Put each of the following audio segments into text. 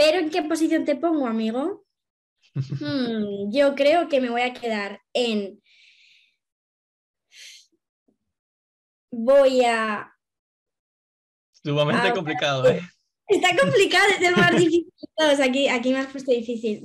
Pero ¿en qué posición te pongo, amigo? Hmm, yo creo que me voy a quedar en... Voy a... Sumamente Ah, complicado, ¿eh? Está complicado, es el más difícil. Aquí, aquí me has puesto difícil.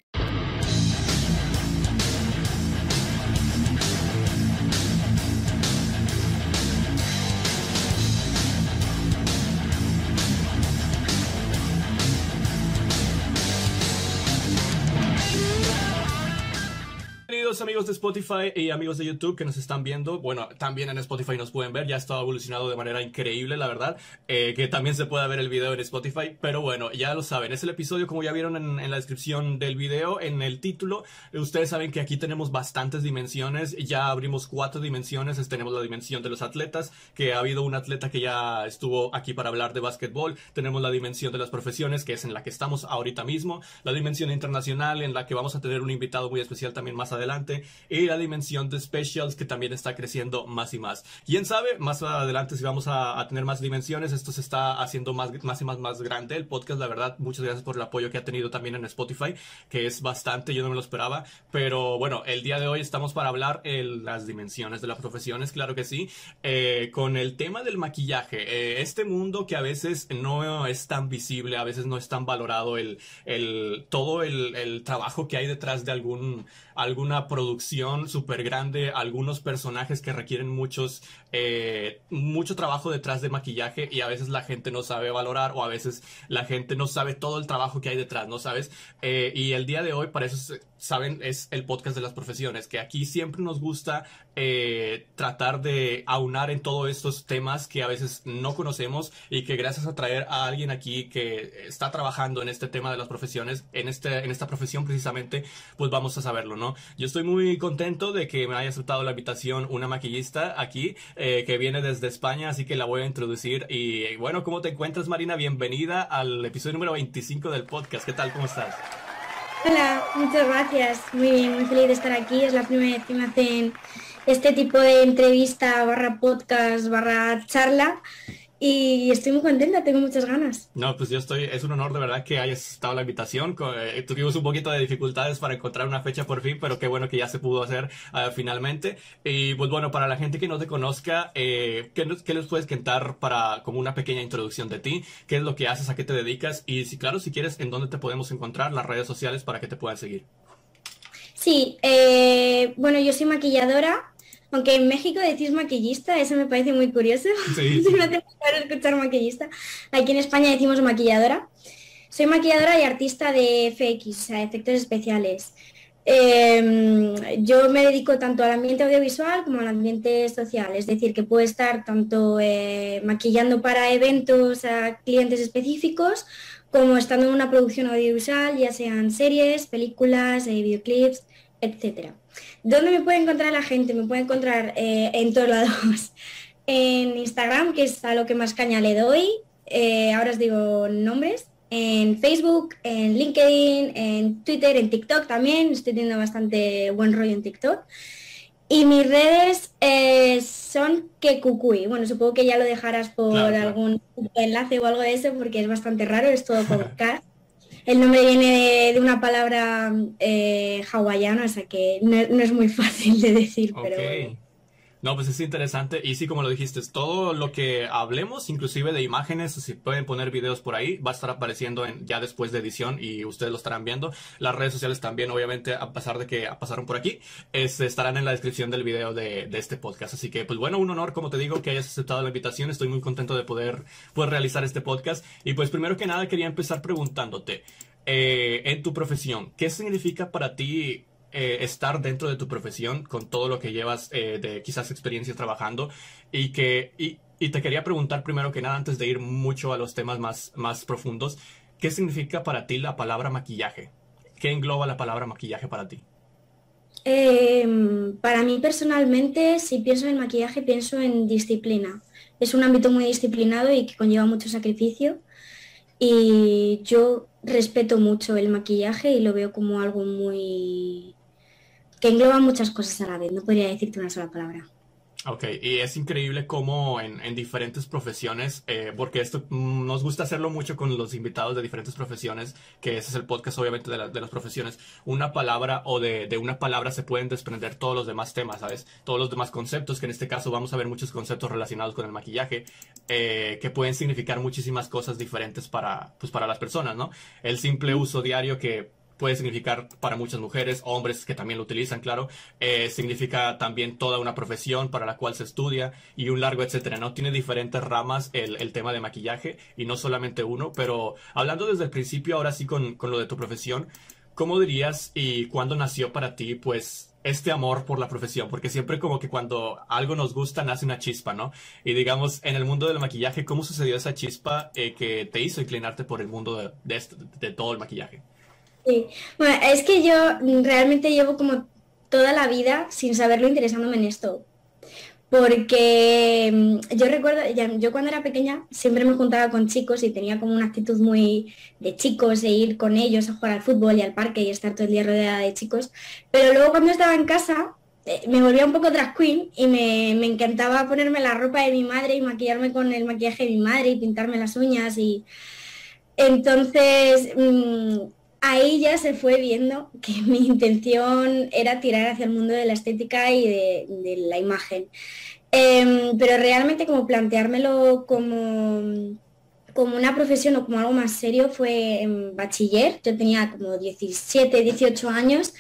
Amigos de Spotify y amigos de YouTube que nos están viendo. Bueno, también en Spotify nos pueden ver. Ya está evolucionado de manera increíble, la verdad. Eh, que también se puede ver el video en Spotify. Pero bueno, ya lo saben. Es el episodio, como ya vieron en, en la descripción del video, en el título. Eh, Ustedes saben que aquí tenemos bastantes dimensiones. Ya abrimos cuatro dimensiones. Tenemos la dimensión de los atletas, que ha habido un atleta que ya estuvo aquí para hablar de básquetbol. Tenemos la dimensión de las profesiones, que es en la que estamos ahorita mismo. La dimensión internacional, en la que vamos a tener un invitado muy especial también más adelante y la dimensión de specials que también está creciendo más y más. Quién sabe, más adelante si vamos a, a tener más dimensiones, esto se está haciendo más, más y más, más grande. El podcast, la verdad, muchas gracias por el apoyo que ha tenido también en Spotify, que es bastante, yo no me lo esperaba, pero bueno, el día de hoy estamos para hablar en las dimensiones de las profesiones, claro que sí, eh, con el tema del maquillaje, eh, este mundo que a veces no es tan visible, a veces no es tan valorado el, el todo el, el trabajo que hay detrás de algún alguna producción súper grande, algunos personajes que requieren muchos, eh, mucho trabajo detrás de maquillaje y a veces la gente no sabe valorar o a veces la gente no sabe todo el trabajo que hay detrás, ¿no sabes? Eh, y el día de hoy, para eso, saben, es el podcast de las profesiones, que aquí siempre nos gusta eh, tratar de aunar en todos estos temas que a veces no conocemos y que gracias a traer a alguien aquí que está trabajando en este tema de las profesiones, en, este, en esta profesión precisamente, pues vamos a saberlo, ¿no? Yo estoy muy contento de que me haya aceptado la invitación una maquillista aquí, eh, que viene desde España, así que la voy a introducir. Y bueno, ¿cómo te encuentras, Marina? Bienvenida al episodio número 25 del podcast. ¿Qué tal? ¿Cómo estás? Hola, muchas gracias. Muy bien, muy feliz de estar aquí. Es la primera vez que me hacen este tipo de entrevista barra podcast barra charla y estoy muy contenta, tengo muchas ganas. No, pues yo estoy, es un honor de verdad que hayas estado la invitación. Eh, tuvimos un poquito de dificultades para encontrar una fecha por fin, pero qué bueno que ya se pudo hacer ah, finalmente. Y pues bueno, para la gente que no te conozca, eh, ¿qué, qué les puedes contar para como una pequeña introducción de ti? ¿Qué es lo que haces? ¿A qué te dedicas? Y si claro, si quieres, ¿en dónde te podemos encontrar? Las redes sociales para que te puedan seguir. Sí, eh, bueno, yo soy maquilladora, aunque en México decís maquillista, eso me parece muy curioso. Sí, Se me hace muy raro escuchar maquillista. Aquí en España decimos maquilladora. Soy maquilladora y artista de FX, o sea, efectos especiales. Eh, yo me dedico tanto al ambiente audiovisual como al ambiente social, es decir, que puedo estar tanto eh, maquillando para eventos a clientes específicos como estando en una producción audiovisual, ya sean series, películas, eh, videoclips, etcétera. ¿Dónde me puede encontrar la gente? Me puede encontrar eh, en todos lados. En Instagram, que es a lo que más caña le doy. eh, ahora os digo nombres. En Facebook, en LinkedIn, en Twitter, en TikTok también. Estoy teniendo bastante buen rollo en TikTok. Y mis redes eh, son Kekukui. Bueno, supongo que ya lo dejarás por Claro, claro. algún enlace o algo de eso porque es bastante raro, es todo K. El nombre viene de, de una palabra eh, hawaiana, o sea que no, no es muy fácil de decir, pero bueno. No, pues es interesante. Y sí, como lo dijiste, todo lo que hablemos, inclusive de imágenes, si pueden poner videos por ahí, va a estar apareciendo en, ya después de edición y ustedes lo estarán viendo. Las redes sociales también, obviamente, a pesar de que pasaron por aquí, es- estarán en la descripción del video de, este podcast. Así que, pues bueno, un honor, como te digo, que hayas aceptado la invitación. Estoy muy contento de poder, poder realizar este podcast. Y pues primero que nada, quería empezar preguntándote, eh, en tu profesión, ¿qué significa para ti eh, estar dentro de tu profesión con todo lo que llevas eh, de quizás experiencia trabajando y que y, y te quería preguntar primero que nada antes de ir mucho a los temas más, más profundos, ¿qué significa para ti la palabra maquillaje? ¿Qué engloba la palabra maquillaje para ti? Eh, para mí personalmente, si pienso en maquillaje, pienso en disciplina. Es un ámbito muy disciplinado y que conlleva mucho sacrificio. Y yo respeto mucho el maquillaje y lo veo como algo muy... que engloba muchas cosas a la vez. No podría decirte una sola palabra. Ok, y es increíble cómo en, diferentes profesiones, eh, porque esto mm, nos gusta hacerlo mucho con los invitados de diferentes profesiones, que ese es el podcast obviamente de, las profesiones, una palabra o de, una palabra se pueden desprender todos los demás temas, ¿sabes? Todos los demás conceptos, que en este caso vamos a ver muchos conceptos relacionados con el maquillaje, eh, que pueden significar muchísimas cosas diferentes para, pues, para las personas, ¿no? El simple uso diario que puede significar para muchas mujeres, hombres que también lo utilizan, claro, eh, significa también toda una profesión para la cual se estudia y un largo etcétera, ¿no? Tiene diferentes ramas el, el tema de maquillaje y no solamente uno, pero hablando desde el principio, ahora sí con, con lo de tu profesión, ¿cómo dirías y cuándo nació para ti, pues, este amor por la profesión, porque siempre como que cuando algo nos gusta nace una chispa, ¿no? Y digamos, en el mundo del maquillaje, ¿cómo sucedió esa chispa eh, que te hizo inclinarte por el mundo de, de, de todo el maquillaje? Sí, bueno, es que yo realmente llevo como toda la vida sin saberlo interesándome en esto. Porque mm, yo recuerdo, yo cuando era pequeña siempre me juntaba con chicos y tenía como una actitud muy de chicos, de ir con ellos a jugar al fútbol y al parque y estar todo el día rodeada de chicos. Pero luego cuando estaba en casa eh, me volvía un poco drag queen y me, me, encantaba ponerme la ropa de mi madre y maquillarme con el maquillaje de mi madre y pintarme las uñas y entonces mm, ahí ya se fue viendo que mi intención era tirar hacia el mundo de la estética y de, la imagen. Em, pero realmente como planteármelo como, como una profesión o como algo más serio fue en bachiller. Yo tenía como 17, 18 años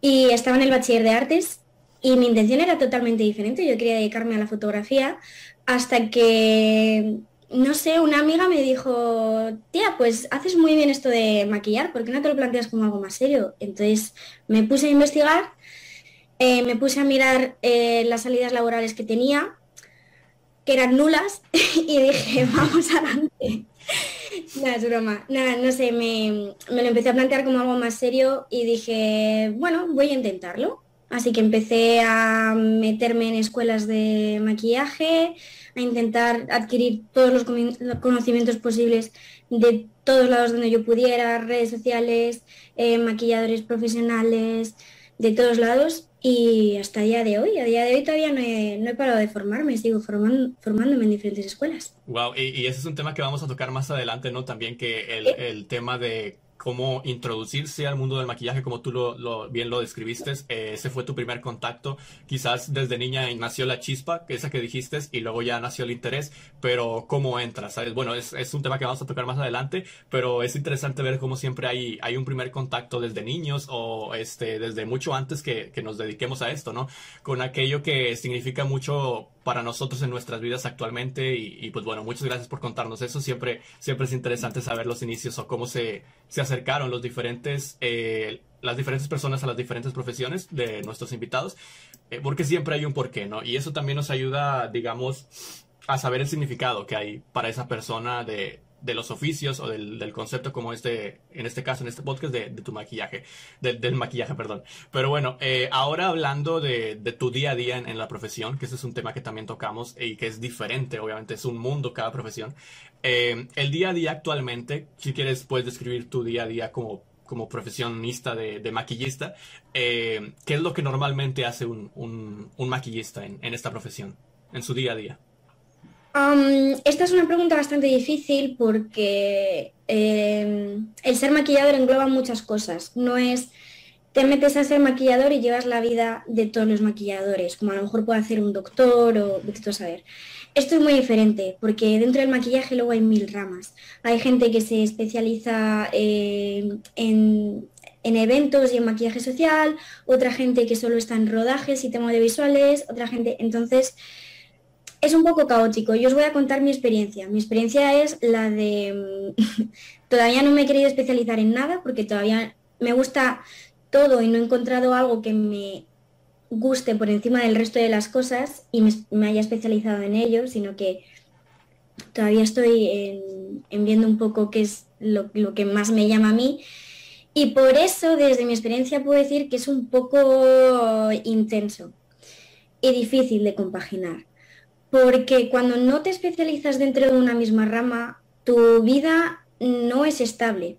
y estaba en el bachiller de artes y mi intención era totalmente diferente. Yo quería dedicarme a la fotografía hasta que no sé, una amiga me dijo, tía, pues haces muy bien esto de maquillar, ¿por qué no te lo planteas como algo más serio? Entonces me puse a investigar, eh, me puse a mirar eh, las salidas laborales que tenía, que eran nulas, y dije, vamos adelante. Nada, es broma. Nada, no sé, me, me lo empecé a plantear como algo más serio y dije, bueno, voy a intentarlo. Así que empecé a meterme en escuelas de maquillaje, a intentar adquirir todos los conocimientos posibles de todos lados donde yo pudiera, redes sociales, eh, maquilladores profesionales, de todos lados y hasta el día de hoy, a día de hoy todavía no he, parado de formarme, sigo formándome en diferentes escuelas. Wow, y, ese es un tema que vamos a tocar más adelante, ¿no? También que el, el tema de cómo introducirse al mundo del maquillaje, como tú lo, bien lo describiste. Eh, ese fue tu primer contacto. Quizás desde niña nació la chispa, esa que dijiste, y luego ya nació el interés, pero ¿cómo entras? ¿sabes? Bueno, es, un tema que vamos a tocar más adelante, pero es interesante ver cómo siempre hay, hay un primer contacto desde niños o este, desde mucho antes que, que nos dediquemos a esto, ¿no? Con aquello que significa mucho para nosotros en nuestras vidas actualmente y, pues bueno, muchas gracias por contarnos eso. Siempre, siempre es interesante saber los inicios o cómo se, se acercaron los diferentes, eh, las diferentes personas a las diferentes profesiones de nuestros invitados, eh, porque siempre hay un porqué, ¿no? Y eso también nos ayuda, digamos, a saber el significado que hay para esa persona de, de los oficios o del, concepto como este, en este caso, en este podcast, de, tu maquillaje, del maquillaje, perdón. Pero bueno, eh, ahora hablando de, tu día a día en, la profesión, que ese es un tema que también tocamos y que es diferente, obviamente es un mundo cada profesión. Eh, el día a día actualmente, si quieres, puedes describir tu día a día como como profesionista de, maquillista, eh, ¿qué es lo que normalmente hace un, maquillista en, en esta profesión, en su día a día? Esta es una pregunta bastante difícil porque em, el ser maquillador engloba muchas cosas. No es te metes a ser maquillador y llevas la vida de todos los maquilladores, como a lo mejor puede hacer un doctor o a saber. Esto es muy diferente porque dentro del maquillaje luego hay mil ramas. Hay gente que se especializa en, en eventos y en maquillaje social, otra gente que solo está en rodajes y temas de visuales, otra gente. Entonces, es un poco caótico. Yo os voy a contar mi experiencia. Mi experiencia es la de... Mm, todavía no me he querido especializar en nada porque todavía me gusta todo y no he encontrado algo que me guste por encima del resto de las cosas y me, haya especializado en ello, sino que todavía estoy en, viendo un poco qué es lo, lo, que más me llama a mí. Y por eso, desde mi experiencia, puedo decir que es un poco intenso y difícil de compaginar porque cuando no te especializas dentro de una misma rama, tu vida no es estable.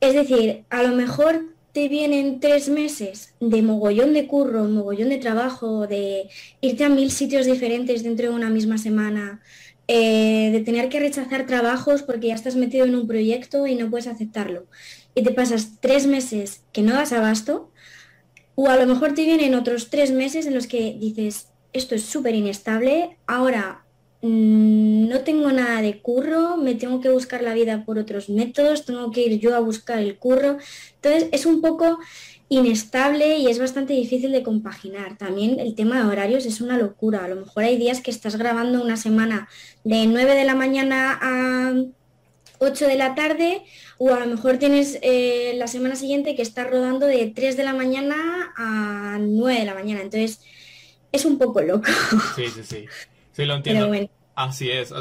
Es decir, a lo mejor te vienen tres meses de mogollón de curro, mogollón de trabajo, de irte a mil sitios diferentes dentro de una misma semana, eh, de tener que rechazar trabajos porque ya estás metido en un proyecto y no puedes aceptarlo, y te pasas tres meses que no das abasto, o a lo mejor te vienen otros tres meses en los que dices, esto es súper inestable, ahora mm, no tengo nada de curro, me tengo que buscar la vida por otros métodos, tengo que ir yo a buscar el curro. Entonces es un poco inestable y es bastante difícil de compaginar. También el tema de horarios es una locura. A lo mejor hay días que estás grabando una semana de 9 de la mañana a 8 de la tarde o a lo mejor tienes eh, la semana siguiente que estás rodando de 3 de la mañana a 9 de la mañana. Entonces es un poco loco. Sí, sí, sí. Sí, lo entiendo. Así es.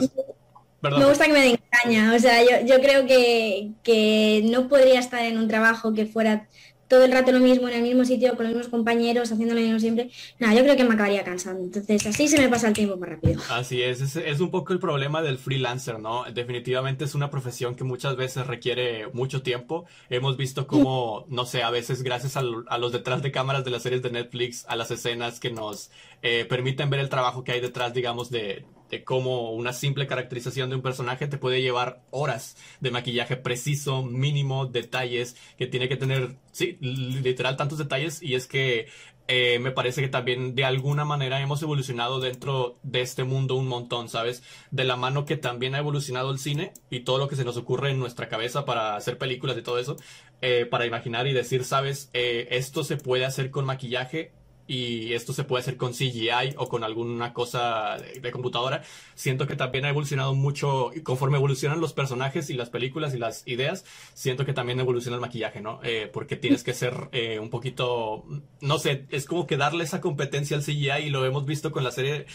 Me gusta que me den caña. O sea, yo, yo creo que, que, no podría estar en un trabajo que fuera todo el rato lo mismo, en el mismo sitio, con los mismos compañeros, haciendo lo mismo siempre, nada, yo creo que me acabaría cansando. Entonces, así se me pasa el tiempo más rápido. Así es, es, un poco el problema del freelancer, ¿no? Definitivamente es una profesión que muchas veces requiere mucho tiempo. Hemos visto como, no sé, a veces gracias a, a los detrás de cámaras de las series de Netflix, a las escenas que nos eh, permiten ver el trabajo que hay detrás, digamos, de, cómo una simple caracterización de un personaje te puede llevar horas de maquillaje preciso, mínimo, detalles, que tiene que tener, sí, literal tantos detalles y es que eh, me parece que también de alguna manera hemos evolucionado dentro de este mundo un montón, ¿sabes? De la mano que también ha evolucionado el cine y todo lo que se nos ocurre en nuestra cabeza para hacer películas y todo eso, eh, para imaginar y decir, ¿sabes? Esto se puede hacer con maquillaje y esto se puede hacer con CGI o con alguna cosa de, computadora. Siento que también ha evolucionado mucho y conforme evolucionan los personajes y las películas y las ideas, siento que también evoluciona el maquillaje, ¿no? Eh, porque tienes que ser eh, un poquito, no sé, es como que darle esa competencia al CGI y lo hemos visto con la serie,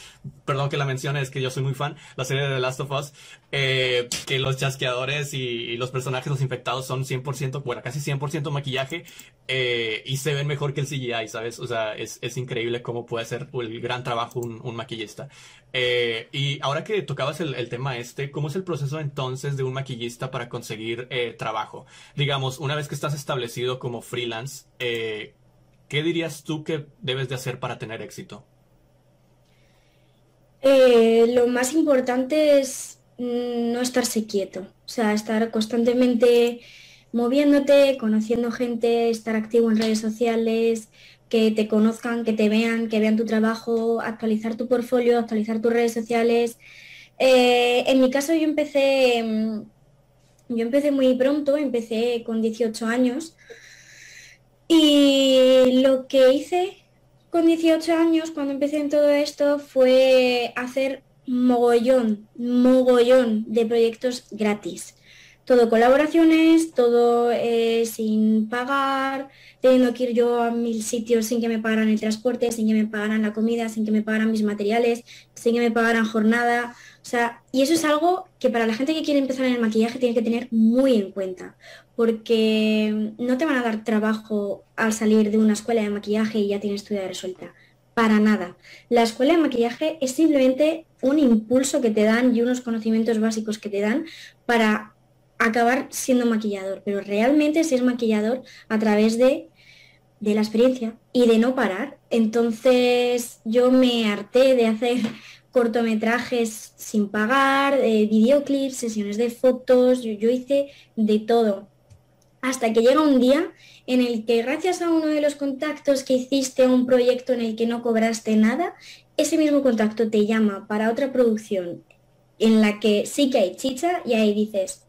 perdón que la mencione, es que yo soy muy fan, la serie de The Last of Us, eh, que los chasqueadores y, los personajes, los infectados son 100%, bueno, casi 100% maquillaje y se ven mejor que el CGI, ¿sabes? O sea, es, es increíble cómo puede hacer el gran trabajo un, maquillista. Eh, y ahora que tocabas el, tema este, ¿cómo es el proceso entonces de un maquillista para conseguir eh, trabajo? Digamos, una vez que estás establecido como freelance, eh, ¿qué dirías tú que debes de hacer para tener éxito? lo más importante es no estarse quieto, o sea, estar constantemente moviéndote, conociendo gente, estar activo en redes sociales, que te conozcan, que te vean, que vean tu trabajo, actualizar tu portfolio, actualizar tus redes sociales. Eh, en mi caso yo empecé, mm, yo empecé muy pronto, empecé con 18 años y lo que hice con 18 años cuando empecé en todo esto fue hacer mogollón, mogollón de proyectos gratis todo colaboraciones, todo eh, sin pagar, teniendo que ir yo a mil sitios sin que me pagaran el transporte, sin que me pagaran la comida, sin que me pagaran mis materiales, sin que me pagaran jornada. O sea, y eso es algo que para la gente que quiere empezar en el maquillaje tiene que tener muy en cuenta, porque no te van a dar trabajo al salir de una escuela de maquillaje y ya tienes tu idea resuelta. Para nada. La escuela de maquillaje es simplemente un impulso que te dan y unos conocimientos básicos que te dan para acabar siendo maquillador, pero realmente ser maquillador a través de, de la experiencia y de no parar. Entonces yo me harté de hacer cortometrajes sin pagar, eh, videoclips, sesiones de fotos, yo, yo, hice de todo. Hasta que llega un día en el que gracias a uno de los contactos que hiciste a un proyecto en el que no cobraste nada, ese mismo contacto te llama para otra producción en la que sí que hay chicha y ahí dices,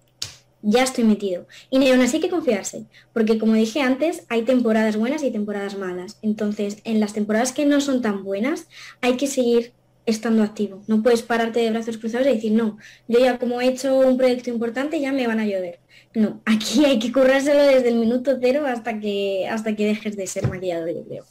ya estoy metido. Y aún así hay que confiarse, porque como dije antes, hay temporadas buenas y temporadas malas. Entonces, en las temporadas que no son tan buenas, hay que seguir estando activo. No puedes pararte de brazos cruzados y decir, no, yo ya como he hecho un proyecto importante, ya me van a llover. No, aquí hay que currárselo desde el minuto cero hasta que, hasta que dejes de ser maquillador, yo creo.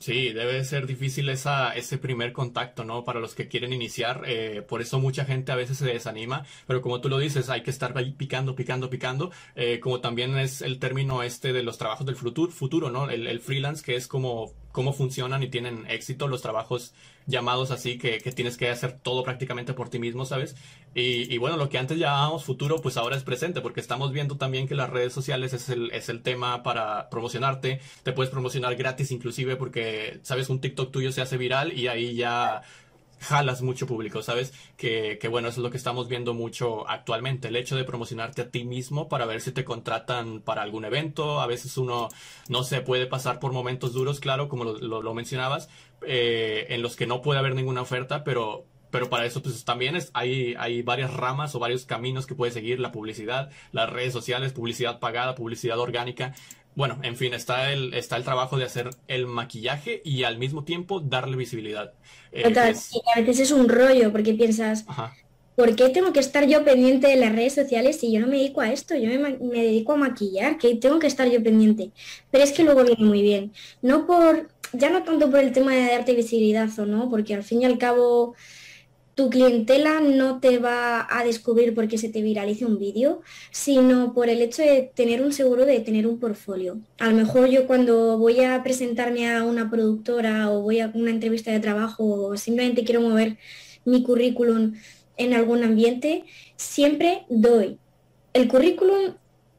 Sí, debe ser difícil esa, ese primer contacto, ¿no? Para los que quieren iniciar. Eh, por eso mucha gente a veces se desanima. Pero como tú lo dices, hay que estar ahí picando, picando, picando. Eh, como también es el término este de los trabajos del futuro, futuro ¿no? El, el, freelance, que es como cómo funcionan y tienen éxito los trabajos llamados así que, tienes que hacer todo prácticamente por ti mismo, ¿sabes? Y, bueno, lo que antes llamábamos futuro, pues ahora es presente, porque estamos viendo también que las redes sociales es el, es el tema para promocionarte, te puedes promocionar gratis inclusive porque, ¿sabes? Un TikTok tuyo se hace viral y ahí ya jalas mucho público, ¿sabes? Que, que, bueno, eso es lo que estamos viendo mucho actualmente, el hecho de promocionarte a ti mismo para ver si te contratan para algún evento, a veces uno, no se puede pasar por momentos duros, claro, como lo, lo, mencionabas, eh, en los que no puede haber ninguna oferta, pero, pero para eso pues también es, hay, hay varias ramas o varios caminos que puede seguir, la publicidad, las redes sociales, publicidad pagada, publicidad orgánica, bueno, en fin, está el, está el trabajo de hacer el maquillaje y al mismo tiempo darle visibilidad. Eh, y a veces es un rollo porque piensas, ¿por qué tengo que estar yo pendiente de las redes sociales si yo no me dedico a esto? Yo me, me dedico a maquillar, que tengo que estar yo pendiente. Pero es que luego viene muy bien. No por, ya no tanto por el tema de darte visibilidad o no, porque al fin y al cabo tu clientela no te va a descubrir porque se te viralice un vídeo, sino por el hecho de tener un seguro de tener un portfolio. A lo mejor yo cuando voy a presentarme a una productora o voy a una entrevista de trabajo o simplemente quiero mover mi currículum en algún ambiente, siempre doy el currículum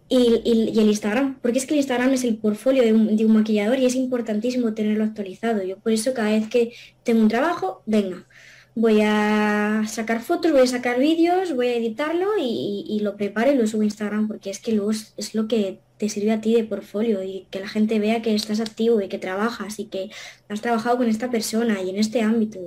y, el Instagram, porque es que el Instagram es el portfolio de un, de un maquillador y es importantísimo tenerlo actualizado. Yo por eso cada vez que tengo un trabajo, venga, voy a sacar fotos, voy a sacar vídeos, voy a editarlo y, lo preparo y lo subo a Instagram porque es que luego es, lo que te sirve a ti de portfolio y que la gente vea que estás activo y que trabajas y que has trabajado con esta persona y en este ámbito.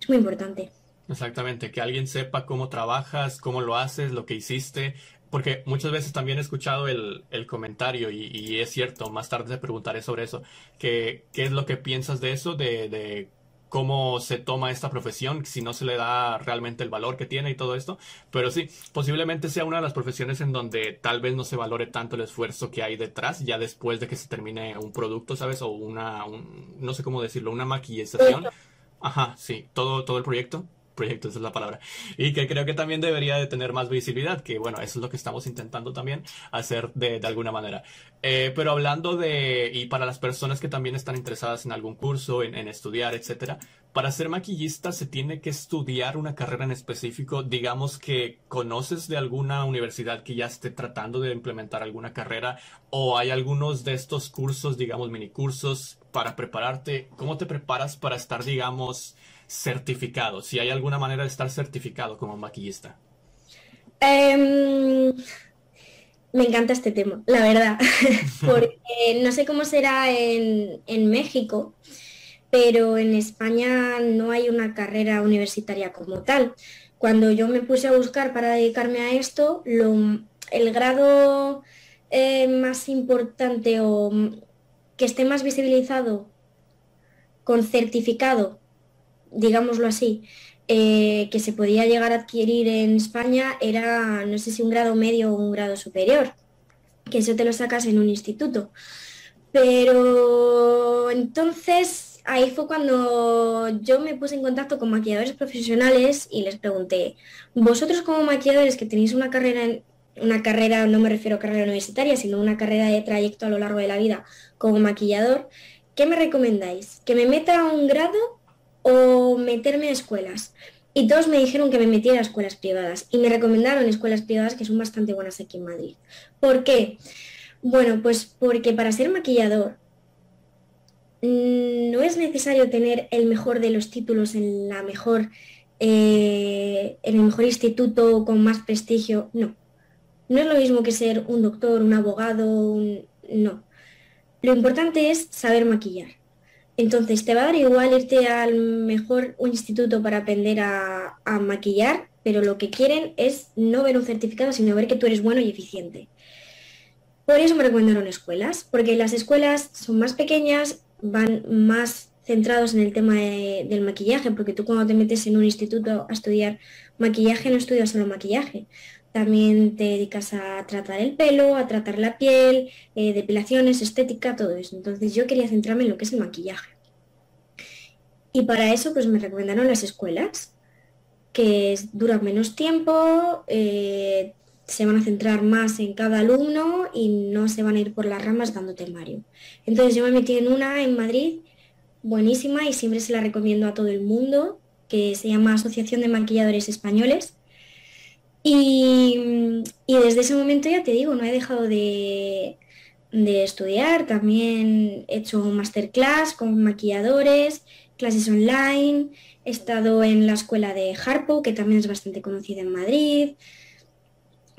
Es muy importante. Exactamente, que alguien sepa cómo trabajas, cómo lo haces, lo que hiciste, porque muchas veces también he escuchado el, comentario y, es cierto, más tarde te preguntaré sobre eso, que qué es lo que piensas de eso, de, de cómo se toma esta profesión, si no se le da realmente el valor que tiene y todo esto. Pero sí, posiblemente sea una de las profesiones en donde tal vez no se valore tanto el esfuerzo que hay detrás, ya después de que se termine un producto, ¿sabes? O una, no sé cómo decirlo, una maquillación. Ajá, sí, todo, todo el proyecto proyecto, esa es la palabra. Y que creo que también debería de tener más visibilidad, que bueno, eso es lo que estamos intentando también hacer de, alguna manera. Eh, pero hablando de, y para las personas que también están interesadas en algún curso, en, en estudiar, etcétera, para ser maquillista se tiene que estudiar una carrera en específico, digamos que conoces de alguna universidad que ya esté tratando de implementar alguna carrera o hay algunos de estos cursos, digamos, mini cursos para prepararte. ¿Cómo te preparas para estar, digamos, certificado? Si hay alguna manera de estar certificado como maquillista. Em, me encanta este tema, la verdad, porque no sé cómo será en, México, pero en España no hay una carrera universitaria como tal. Cuando yo me puse a buscar para dedicarme a esto, el grado eh, más importante o que esté más visibilizado con certificado digámoslo así, eh, que se podía llegar a adquirir en España era, no sé si un grado medio o un grado superior, que eso te lo sacas en un instituto. Pero entonces ahí fue cuando yo me puse en contacto con maquilladores profesionales y les pregunté, vosotros como maquilladores que tenéis una carrera, una carrera, no me refiero a carrera universitaria, sino una carrera de trayecto a lo largo de la vida como maquillador, ¿qué me recomendáis? ¿Que me meta un grado o meterme a escuelas. Y todos me dijeron que me metiera a escuelas privadas y me recomendaron escuelas privadas que son bastante buenas aquí en Madrid. ¿Por qué? Bueno, pues porque para ser maquillador mm, no es necesario tener el mejor de los títulos en la mejor eh, en el mejor instituto con más prestigio. No. No es lo mismo que ser un doctor, un abogado, no. Lo importante es saber maquillar. Entonces, te va a dar igual irte al mejor un instituto para aprender a, maquillar, pero lo que quieren es no ver un certificado, sino ver que tú eres bueno y eficiente. Por eso me recomendaron escuelas, porque las escuelas son más pequeñas, van más centrados en el tema del maquillaje, porque tú cuando te metes en un instituto a estudiar maquillaje no estudias solo maquillaje, también te dedicas a tratar el pelo, a tratar la piel, eh, depilaciones, estética, todo eso. Entonces yo quería centrarme en lo que es el maquillaje. Y para eso pues me recomendaron las escuelas, que duran menos tiempo, eh, se van a centrar más en cada alumno y no se van a ir por las ramas dando temario. Entonces yo me metí en una en Madrid buenísima y siempre se la recomiendo a todo el mundo, que se llama Asociación de Maquilladores Españoles. Y, desde ese momento ya te digo, no he dejado de, de estudiar, también he hecho masterclass con maquilladores, clases online, he estado en la escuela de Harpo, que también es bastante conocida en Madrid,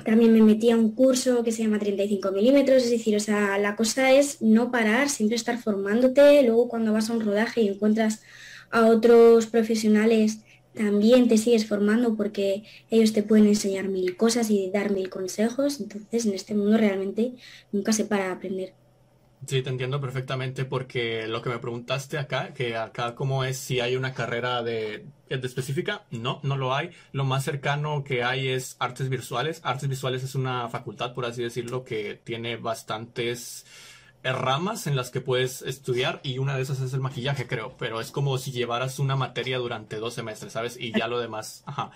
también me metí a un curso que se llama 35 milímetros, es decir, o sea, la cosa es no parar, siempre estar formándote, luego cuando vas a un rodaje y encuentras a otros profesionales, también te sigues formando porque ellos te pueden enseñar mil cosas y dar mil consejos, entonces en este mundo realmente nunca se para de aprender. Sí, te entiendo perfectamente porque lo que me preguntaste acá, que acá cómo es si hay una carrera de, de, específica, no, no lo hay. Lo más cercano que hay es artes visuales. Artes visuales es una facultad, por así decirlo, que tiene bastantes ramas en las que puedes estudiar y una de esas es el maquillaje, creo, pero es como si llevaras una materia durante dos semestres, ¿sabes? Y ya lo demás, ajá.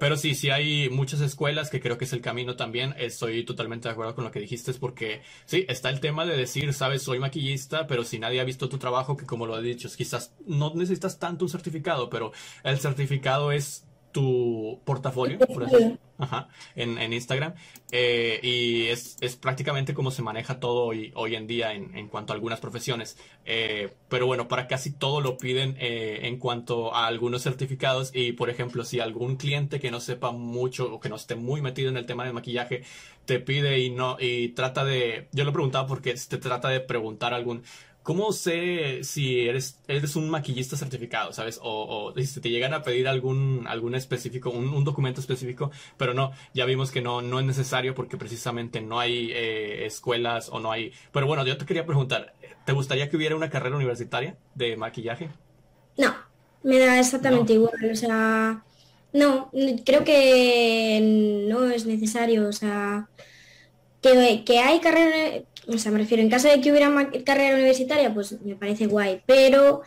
Pero sí, sí hay muchas escuelas que creo que es el camino también, estoy totalmente de acuerdo con lo que dijiste, es porque sí, está el tema de decir, ¿sabes? Soy maquillista, pero si nadie ha visto tu trabajo, que como lo he dicho, quizás no necesitas tanto un certificado, pero el certificado es tu portafolio, por así Ajá, en, en, Instagram. Eh, y es, es, prácticamente como se maneja todo hoy, hoy en día en, en cuanto a algunas profesiones. Eh, pero bueno, para casi todo lo piden eh, en cuanto a algunos certificados. Y por ejemplo, si algún cliente que no sepa mucho o que no esté muy metido en el tema de maquillaje te pide y no, y trata de. Yo lo preguntaba porque te trata de preguntar algún ¿Cómo sé si eres, eres un maquillista certificado, sabes? O, si te llegan a pedir algún, algún específico, un, documento específico, pero no, ya vimos que no, no es necesario porque precisamente no hay eh, escuelas o no hay... Pero bueno, yo te quería preguntar, ¿te gustaría que hubiera una carrera universitaria de maquillaje? No, me da exactamente igual, o sea, no, creo que no es necesario, o sea, que, hay carrera o sea, me refiero, en caso de que hubiera carrera universitaria, pues me parece guay, pero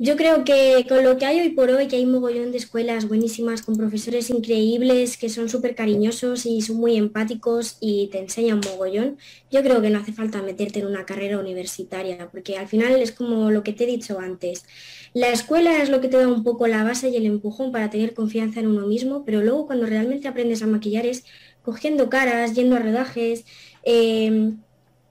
yo creo que con lo que hay hoy por hoy, que hay mogollón de escuelas buenísimas, con profesores increíbles, que son súper cariñosos y son muy empáticos y te enseñan mogollón, yo creo que no hace falta meterte en una carrera universitaria, porque al final es como lo que te he dicho antes. La escuela es lo que te da un poco la base y el empujón para tener confianza en uno mismo, pero luego cuando realmente aprendes a maquillar es cogiendo caras, yendo a rodajes, eh,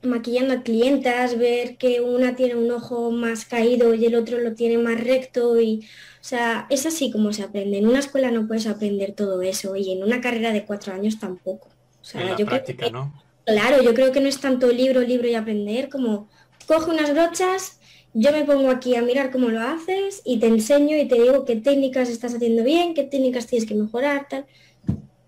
maquillando a clientas, ver que una tiene un ojo más caído y el otro lo tiene más recto y, o sea, es así como se aprende. En una escuela no puedes aprender todo eso y en una carrera de cuatro años tampoco. O sea, yo práctica, ¿no? Claro, yo creo que no es tanto libro, libro y aprender como coge unas brochas, yo me pongo aquí a mirar cómo lo haces y te enseño y te digo qué técnicas estás haciendo bien, qué técnicas tienes que mejorar, tal.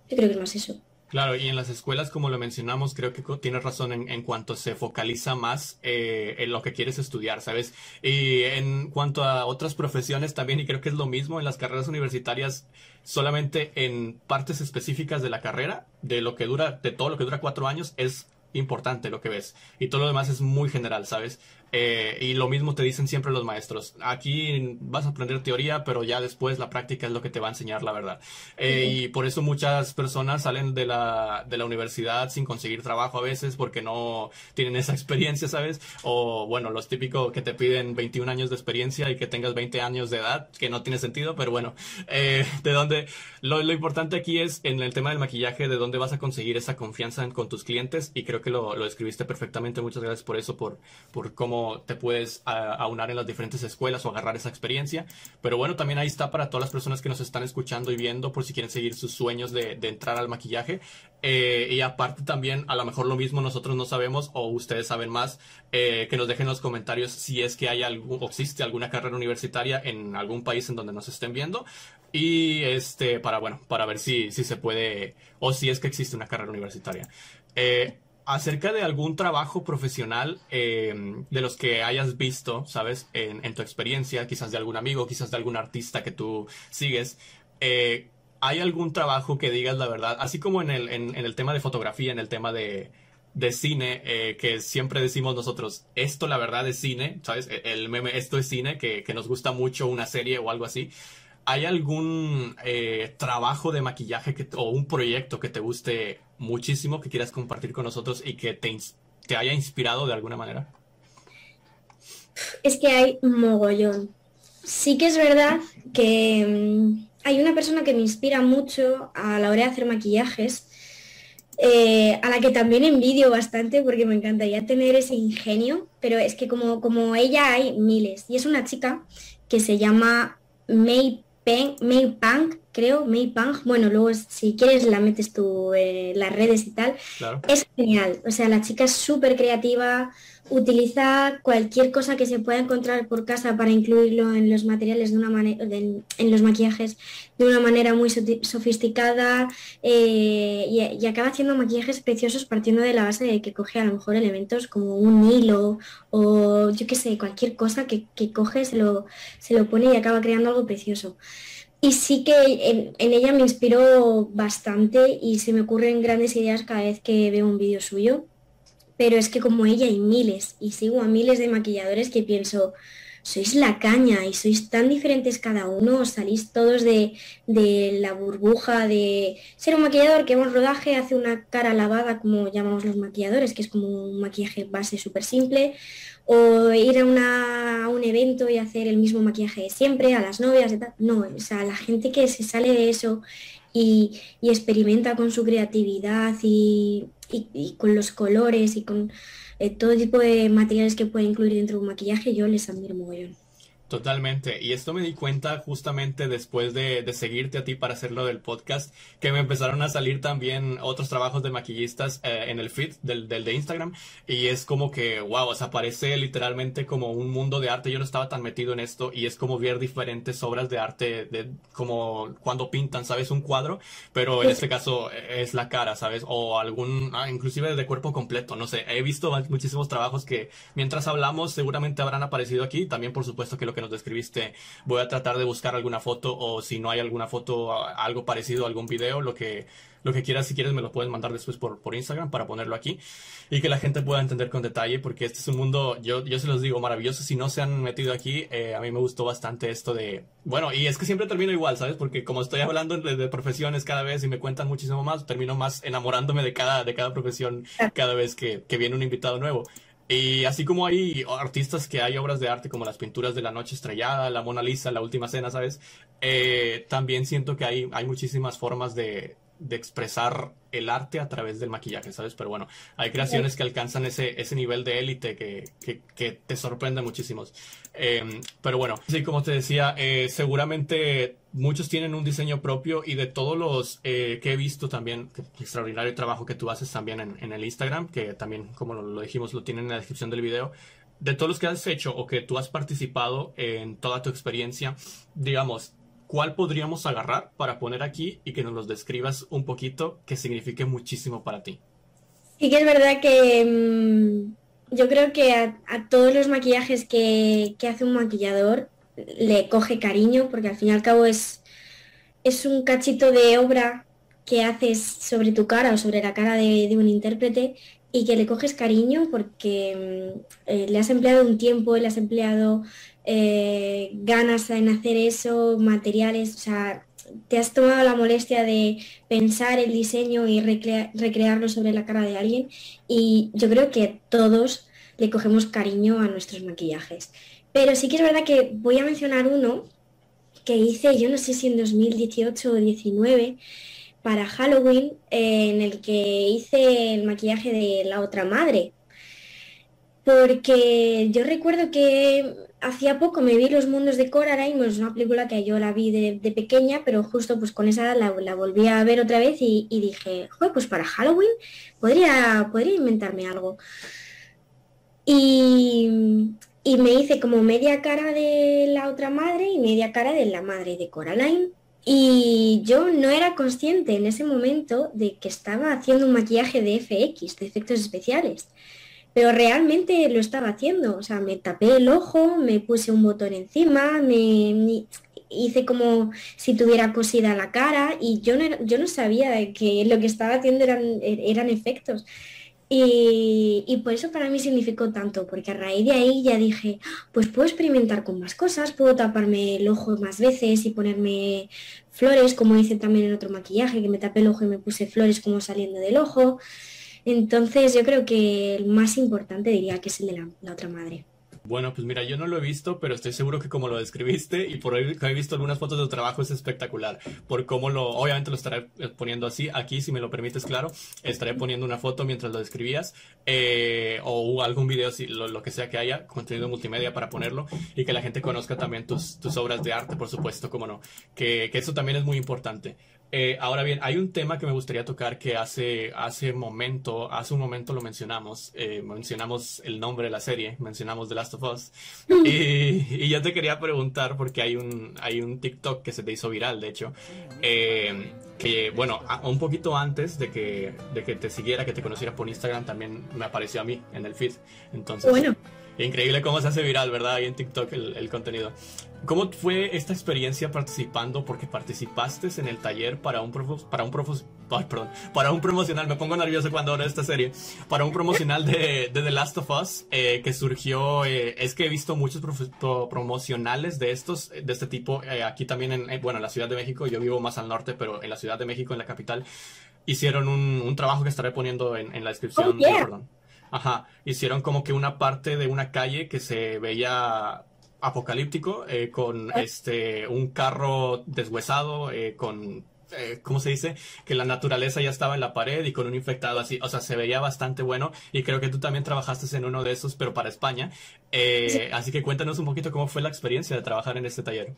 Yo creo que es más eso. Claro, y en las escuelas, como lo mencionamos, creo que tienes razón en, en cuanto se focaliza más eh, en lo que quieres estudiar, ¿sabes? Y en cuanto a otras profesiones también, y creo que es lo mismo en las carreras universitarias, solamente en partes específicas de la carrera, de lo que dura, de todo lo que dura cuatro años, es importante lo que ves. Y todo lo demás es muy general, ¿sabes? Eh, y lo mismo te dicen siempre los maestros. Aquí vas a aprender teoría, pero ya después la práctica es lo que te va a enseñar la verdad. Eh, y por eso muchas personas salen de la, de la universidad sin conseguir trabajo a veces porque no tienen esa experiencia, ¿sabes? O bueno, los típicos que te piden 21 años de experiencia y que tengas 20 años de edad, que no tiene sentido, pero bueno, eh, de dónde, lo, lo, importante aquí es en el tema del maquillaje, de dónde vas a conseguir esa confianza con tus clientes y creo que lo, lo escribiste perfectamente. Muchas gracias por eso, por, por cómo te puedes aunar en las diferentes escuelas o agarrar esa experiencia. Pero bueno, también ahí está para todas las personas que nos están escuchando y viendo por si quieren seguir sus sueños de, entrar al maquillaje. Eh, y aparte también, a lo mejor lo mismo nosotros no sabemos o ustedes saben más, eh, que nos dejen en los comentarios si es que hay algún, existe alguna carrera universitaria en algún país en donde nos estén viendo. Y este, para bueno, para ver si, si se puede, o si es que existe una carrera universitaria. Eh, acerca de algún trabajo profesional eh, de los que hayas visto, ¿sabes? En, tu experiencia, quizás de algún amigo, quizás de algún artista que tú sigues. Eh, ¿Hay algún trabajo que digas la verdad? Así como en el, en, el tema de fotografía, en el tema de, de cine, eh, que siempre decimos nosotros, esto la verdad es cine, ¿sabes? El meme, esto es cine, que, que nos gusta mucho una serie o algo así. ¿Hay algún eh, trabajo de maquillaje que, o un proyecto que te guste muchísimo, que quieras compartir con nosotros y que te, te haya inspirado de alguna manera? es que hay mogollón. Sí que es verdad que mm, hay una persona que me inspira mucho a la hora de hacer maquillajes, eh, a la que también envidio bastante porque me encantaría tener ese ingenio, pero es que como, como ella hay miles. Y es una chica que se llama May, May Pang, creo, May Pang. Bueno, luego si quieres la metes tú en las redes y tal. Es genial. O sea, la chica es súper creativa, utiliza cualquier cosa que se pueda encontrar por casa para incluirlo en los materiales de una manera, en los maquillajes de una manera muy sofisticada eh, y, acaba haciendo maquillajes preciosos partiendo de la base de que coge a lo mejor elementos como un hilo o yo qué sé, cualquier cosa que, coge, se lo, se lo pone y acaba creando algo precioso. Y sí que en, en, ella me inspiró bastante y se me ocurren grandes ideas cada vez que veo un vídeo suyo pero es que como ella hay miles y sigo a miles de maquilladores que pienso, sois la caña y sois tan diferentes cada uno, salís todos de, la burbuja de ser un maquillador que va un rodaje, hace una cara lavada como llamamos los maquilladores, que es como un maquillaje base súper simple, o ir a, un evento y hacer el mismo maquillaje de siempre, a las novias. No, o sea, la gente que se sale de eso y, y experimenta con su creatividad y y, con los colores y con eh, todo tipo de materiales que puede incluir dentro de un maquillaje, yo les admiro muy Totalmente. Y esto me di cuenta justamente después de, seguirte a ti para hacerlo del podcast, que me empezaron a salir también otros trabajos de maquillistas eh, en el feed del, del, de Instagram. Y es como que, wow, o sea, parece literalmente como un mundo de arte. Yo no estaba tan metido en esto y es como ver diferentes obras de arte, de, como cuando pintan, ¿sabes? Un cuadro, pero en este caso es la cara, ¿sabes? O algún, ah, inclusive de cuerpo completo, no sé. He visto muchísimos trabajos que mientras hablamos seguramente habrán aparecido aquí. También, por supuesto, que lo que nos describiste, voy a tratar de buscar alguna foto o si no hay alguna foto, algo parecido, algún video, lo que, lo que quieras, si quieres me lo puedes mandar después por, por Instagram para ponerlo aquí y que la gente pueda entender con detalle porque este es un mundo, yo, yo se los digo, maravilloso. Si no se han metido aquí, eh, a mí me gustó bastante esto de, bueno, y es que siempre termino igual, ¿sabes? Porque como estoy hablando de, profesiones cada vez y me cuentan muchísimo más, termino más enamorándome de cada, de cada profesión cada vez que, que viene un invitado nuevo. Y así como hay artistas que hay obras de arte como las pinturas de la noche estrellada, la Mona Lisa, la última cena, ¿sabes? Eh, también siento que hay, hay muchísimas formas de, de expresar el arte a través del maquillaje, ¿sabes? Pero bueno, hay creaciones que alcanzan ese, ese nivel de élite que, que, te sorprenden muchísimos. Em, pero bueno, sí, como te decía, eh, seguramente muchos tienen un diseño propio y de todos los eh, que he visto también, extraordinario trabajo que tú haces también en, el Instagram, que también, como lo, lo, dijimos, lo tienen en la descripción del video. De todos los que has hecho o que tú has participado en toda tu experiencia, digamos, ¿cuál podríamos agarrar para poner aquí y que nos los describas un poquito que signifique muchísimo para ti? Sí que es verdad que mm, yo creo que a, todos los maquillajes que, hace un maquillador le coge cariño porque al fin y al cabo es, es un cachito de obra que haces sobre tu cara o sobre la cara de, un intérprete y que le coges cariño porque mm, eh, le has empleado un tiempo, le has empleado eh, ganas en hacer eso, materiales, o sea, te has tomado la molestia de pensar el diseño y recrearlo sobre la cara de alguien y yo creo que todos le cogemos cariño a nuestros maquillajes. Pero sí que es verdad que voy a mencionar uno que hice, yo no sé si en 2018 o 2019, para Halloween, en el que hice el maquillaje de la otra madre. Porque yo recuerdo que hacía poco me vi Los Mundos de Coraline, es una película que yo la vi de, pequeña, pero justo pues con esa la, la volví a ver otra vez y, dije, joder, pues para Halloween podría, inventarme algo. Y, y me hice como media cara de la otra madre y media cara de la madre de Coraline. Y yo no era consciente en ese momento de que estaba haciendo un maquillaje de FX, de efectos especiales pero realmente lo estaba haciendo, o sea, me tapé el ojo, me puse un botón encima, me hice como si tuviera cosida la cara y yo no, yo no sabía que lo que estaba haciendo eran, eran efectos. Y, y, por eso para mí significó tanto, porque a raíz de ahí ya dije, pues puedo experimentar con más cosas, puedo taparme el ojo más veces y ponerme flores, como hice también en otro maquillaje, que me tapé el ojo y me puse flores como saliendo del ojo. Entonces yo creo que el más importante diría que es el de la, otra madre. Bueno, pues mira, yo no lo he visto, pero estoy seguro que como lo describiste y por ahí he visto algunas fotos de tu trabajo es espectacular. Por cómo lo, obviamente lo estaré poniendo así, aquí si me lo permites, claro, estaré poniendo una foto mientras lo describías eh, o algún video, si, lo, que sea que haya, contenido multimedia para ponerlo y que la gente conozca también tus, tus obras de arte, por supuesto, como no, que, que eso también es muy importante. Eh, ahora bien, hay un tema que me gustaría tocar que hace, hace momento, hace un momento lo mencionamos, eh, mencionamos el nombre de la serie, mencionamos The Last of Us, y, y, yo te quería preguntar, porque hay un, hay un TikTok que se te hizo viral, de hecho, eh, que bueno, un poquito antes de que, de que te siguiera, que te conociera por Instagram, también me apareció a mí en el feed, entonces... Bueno. Increíble cómo se hace viral, ¿verdad? Ahí en TikTok el, el contenido. ¿Cómo fue esta experiencia participando? Porque participaste en el taller para un para un perdón, para un promocional. Me pongo nervioso cuando hablo de esta serie. Para un promocional de, de The Last of Us eh, que surgió. Eh, es que he visto muchos promocionales de estos, de este tipo. Eh, aquí también en, bueno, en la Ciudad de México. Yo vivo más al norte, pero en la Ciudad de México, en la capital, hicieron un, un trabajo que estaré poniendo en, en la descripción. Oh, perdón. Ajá, hicieron como que una parte de una calle que se veía apocalíptico, eh, con este un carro deshuesado, eh, con eh, ¿cómo se dice? Que la naturaleza ya estaba en la pared y con un infectado así, o sea, se veía bastante bueno y creo que tú también trabajaste en uno de esos, pero para España. Así que cuéntanos un poquito cómo fue la experiencia de trabajar en este taller.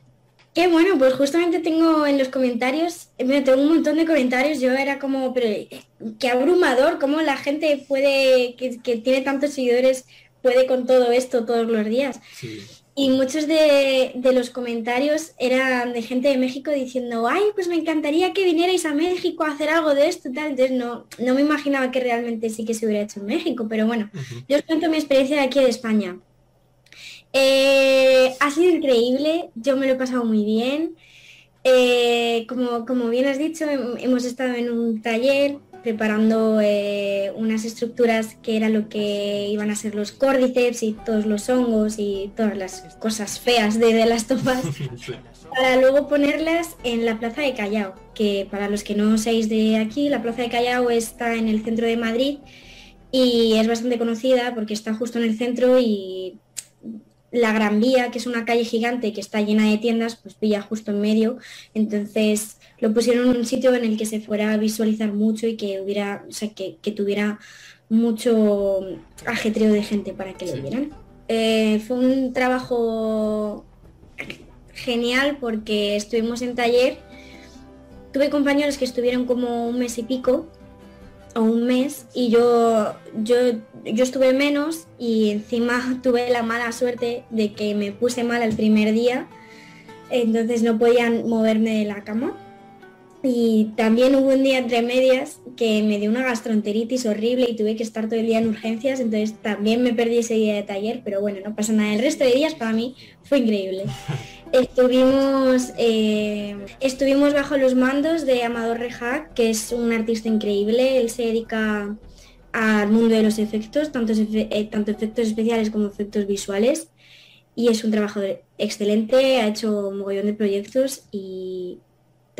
Qué bueno, pues justamente tengo en los comentarios, me tengo un montón de comentarios, yo era como, pero qué abrumador, cómo la gente puede, que, que tiene tantos seguidores, puede con todo esto todos los días. Sí. Y muchos de, los comentarios eran de gente de México diciendo, ay, pues me encantaría que vinierais a México a hacer algo de esto, tal. Entonces no, no me imaginaba que realmente sí que se hubiera hecho en México, pero bueno, yo os cuento mi experiencia de aquí de España. Eh, ha sido increíble, yo me lo he pasado muy bien. Eh, como, como bien has dicho, hemos estado en un taller preparando eh, unas estructuras que era lo que iban a ser los córdiceps y todos los hongos y todas las cosas feas de, las topas, para luego ponerlas en la Plaza de Callao, que para los que no seáis de aquí, la Plaza de Callao está en el centro de Madrid y es bastante conocida porque está justo en el centro y la Gran Vía, que es una calle gigante que está llena de tiendas, pues pilla justo en medio. Entonces lo pusieron en un sitio en el que se fuera a visualizar mucho y que hubiera, o sea, que, tuviera mucho ajetreo de gente para que lo vieran. Eh, fue un trabajo genial porque estuvimos en taller. Tuve compañeros que estuvieron como un mes y pico o un mes y yo, yo, yo estuve menos y encima tuve la mala suerte de que me puse mal el primer día, entonces no podían moverme de la cama. Y también hubo un día entre medias que me dio una gastroenteritis horrible y tuve que estar todo el día en urgencias, entonces también me perdí ese día de taller, pero bueno, no pasa nada. El resto de días para mí fue increíble. Estuvimos, eh, estuvimos bajo los mandos de Amador Rejac, que es un artista increíble. Él se dedica al mundo de los efectos, tanto, eh, tanto efectos especiales como efectos visuales. Y es un trabajador excelente, ha hecho un mogollón de proyectos y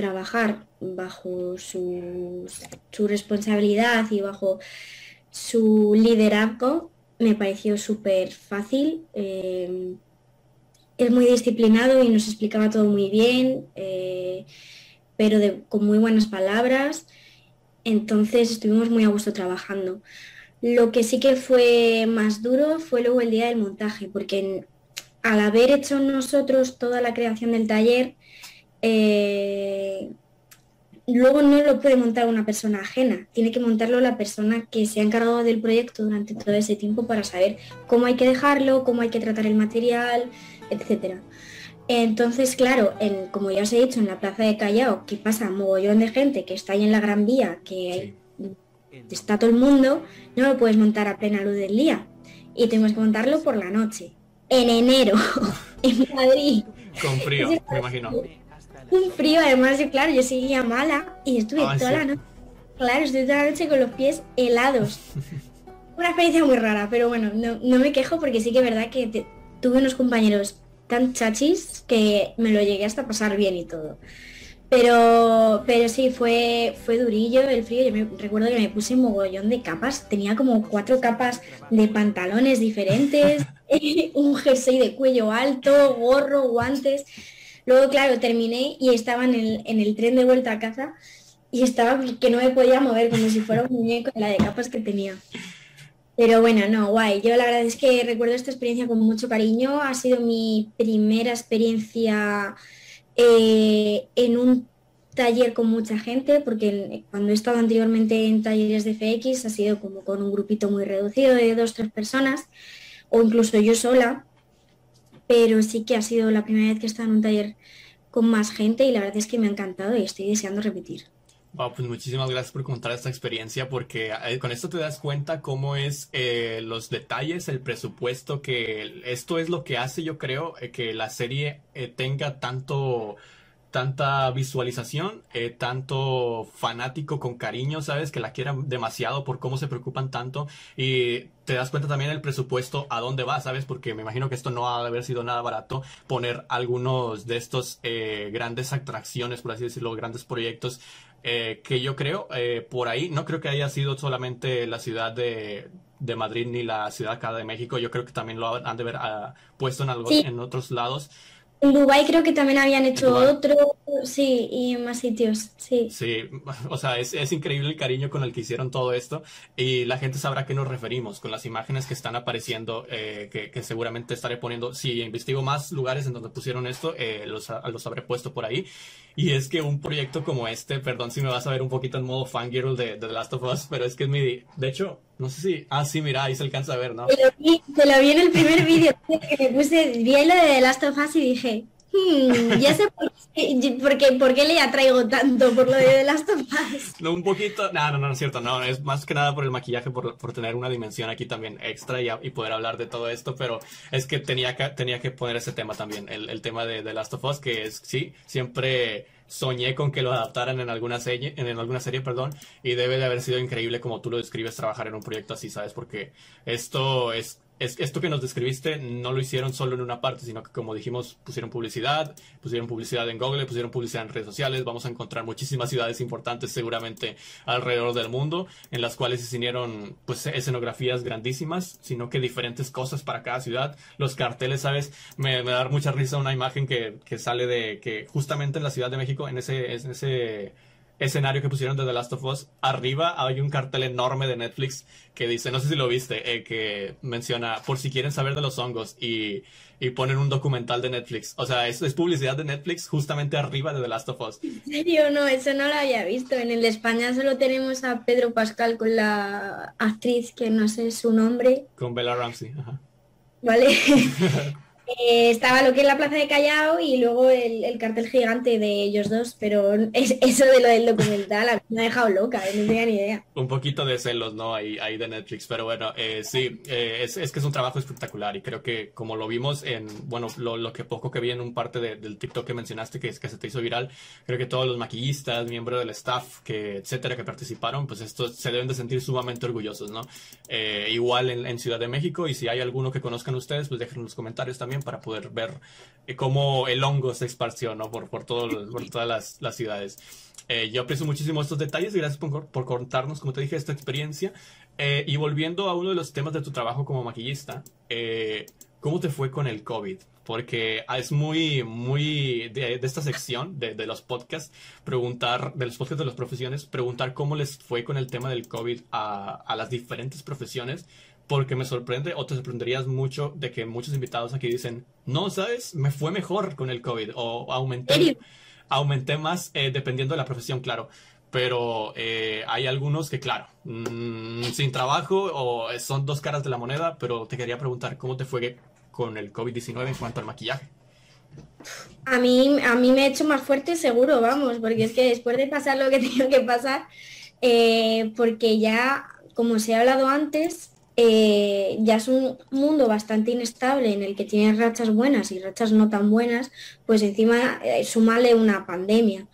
trabajar bajo su, responsabilidad y bajo su liderazgo me pareció súper fácil. Eh, es muy disciplinado y nos explicaba todo muy bien, eh, pero con muy buenas palabras. Entonces estuvimos muy a gusto trabajando. Lo que sí que fue más duro fue luego el día del montaje, porque al haber hecho nosotros toda la creación del taller, eh, luego no lo puede montar una persona ajena, tiene que montarlo la persona que se ha encargado del proyecto durante todo ese tiempo para saber cómo hay que dejarlo, cómo hay que tratar el material, etc. Entonces, claro, en, como ya os he dicho, en la plaza de Callao, que pasa mogollón de gente que está ahí en la Gran Vía, que está todo el mundo, no lo puedes montar a plena luz del día. Y tenemos que montarlo por la noche, en enero, en Madrid. Con frío, me imagino un frío, además yo, claro, yo seguía mala y estuve toda la noche, claro, estuve toda la noche con los pies helados. Una experiencia muy rara, pero bueno, no, me quejo porque sí que es verdad que tuve unos compañeros tan chachis que me lo llegué hasta pasar bien y todo. Pero, pero sí, fue, fue durillo el frío. Yo me, recuerdo que me puse un mogollón de capas. Tenía como cuatro capas de pantalones diferentes, un jersey de cuello alto, gorro, guantes. Luego, claro, terminé y estaba en el, en el tren de vuelta a casa y estaba que no me podía mover como si fuera un muñeco la de capas que tenía. Pero bueno, no, guay. Yo la verdad es que recuerdo esta experiencia con mucho cariño. Ha sido mi primera experiencia eh, en un taller con mucha gente, porque cuando he estado anteriormente en talleres de FX ha sido como con un grupito muy reducido de dos, tres personas, o incluso yo sola, pero sí que ha sido la primera vez que he estado en un taller con más gente y la verdad es que me ha encantado y estoy deseando repetir. Wow, pues muchísimas gracias por contar esta experiencia porque eh, con esto te das cuenta cómo es eh, los detalles, el presupuesto, que esto es lo que hace, yo creo, eh, que la serie tenga tanto tanta visualización, tanto fanático con cariño, ¿sabes? Que la quieran demasiado por cómo se preocupan tanto y te das cuenta también el presupuesto a dónde va, ¿sabes? Porque me imagino que esto no ha de haber sido nada barato poner algunos de estos grandes atracciones, por así decirlo, grandes proyectos eh, que yo creo, eh, por ahí, no creo que haya sido solamente la ciudad de, de, Madrid ni la ciudad acá de México, yo creo que también lo han de haber ah, puesto en, algo, en otros lados. En Dubái creo que también habían hecho otro, sí, y en más sitios, sí. Sí, o sea, es, es, increíble el cariño con el que hicieron todo esto y la gente sabrá a qué nos referimos con las imágenes que están apareciendo, eh, que, que, seguramente estaré poniendo, si investigo más lugares en donde pusieron esto, eh, los, los habré puesto por ahí. Y es que un proyecto como este, perdón si me vas a ver un poquito en modo fangirl de, de The Last of Us, pero es que es mi... De hecho, no sé si... Ah, sí, mira, ahí se alcanza a ver, ¿no? Te lo vi, te lo vi en el primer vídeo que me puse, vi lo de The Last of Us y dije, Hmm, ya sé por qué, por, qué, le atraigo tanto por lo de The Last of Us. No, un poquito, no, no, no, es cierto, no, es más que nada por el maquillaje, por, por tener una dimensión aquí también extra y, y, poder hablar de todo esto, pero es que tenía que, tenía que poner ese tema también, el, el tema de The Last of Us, que es, sí, siempre soñé con que lo adaptaran en alguna serie, en alguna serie, perdón, y debe de haber sido increíble como tú lo describes trabajar en un proyecto así, ¿sabes? Porque esto es es, esto que nos describiste no lo hicieron solo en una parte, sino que como dijimos, pusieron publicidad, pusieron publicidad en Google, pusieron publicidad en redes sociales, vamos a encontrar muchísimas ciudades importantes seguramente alrededor del mundo, en las cuales se hicieron pues escenografías grandísimas, sino que diferentes cosas para cada ciudad. Los carteles, ¿sabes? Me, da mucha risa una imagen que, que sale de que justamente en la Ciudad de México, en ese, en ese escenario que pusieron de The Last of Us, arriba hay un cartel enorme de Netflix que dice, no sé si lo viste, eh, que menciona, por si quieren saber de los hongos, y, y ponen un documental de Netflix. O sea, es, es, publicidad de Netflix justamente arriba de The Last of Us. ¿En serio? No, eso no lo había visto. En el de España solo tenemos a Pedro Pascal con la actriz que no sé su nombre. Con Bella Ramsey, ajá. Vale. Eh, estaba lo que es la plaza de Callao y luego el, cartel gigante de ellos dos, pero es, eso de lo del documental me ha dejado loca, no tenía ni idea. Un poquito de celos, ¿no? Ahí, ahí de Netflix, pero bueno, eh, sí, eh, es, es, que es un trabajo espectacular y creo que como lo vimos en, bueno, lo, lo que poco que vi en un parte del TikTok que mencionaste que, que se te hizo viral, creo que todos los maquillistas, miembros del staff, que etcétera, que participaron, pues estos se deben de sentir sumamente orgullosos, ¿no? igual en, en Ciudad de México y si hay alguno que conozcan ustedes, pues déjenlo en los comentarios también para poder ver eh, cómo el hongo se esparció ¿no? por, por, todo, por todas las, las ciudades. Eh, yo aprecio muchísimo estos detalles y gracias por, por contarnos, como te dije, esta experiencia. Eh, y volviendo a uno de los temas de tu trabajo como maquillista, ¿cómo te fue con el COVID? Porque es muy, muy de, de esta sección de, de, los podcasts, preguntar, de los podcasts de las profesiones, preguntar cómo les fue con el tema del COVID a, a las diferentes profesiones porque me sorprende o te sorprenderías mucho de que muchos invitados aquí dicen, no, ¿sabes? Me fue mejor con el COVID o aumenté, aumenté más eh, dependiendo de la profesión, claro. Pero eh, hay algunos que, claro, mm, sin trabajo o son dos caras de la moneda, pero te quería preguntar cómo te fue con el COVID-19 en cuanto al maquillaje. A mí, a mí me ha hecho más fuerte seguro, vamos, porque es que después de pasar lo que tengo que pasar, eh, porque ya, como se ha hablado antes, eh, ya es un mundo bastante inestable en el que tienes rachas buenas y rachas no tan buenas, pues encima eh, sumarle una pandemia.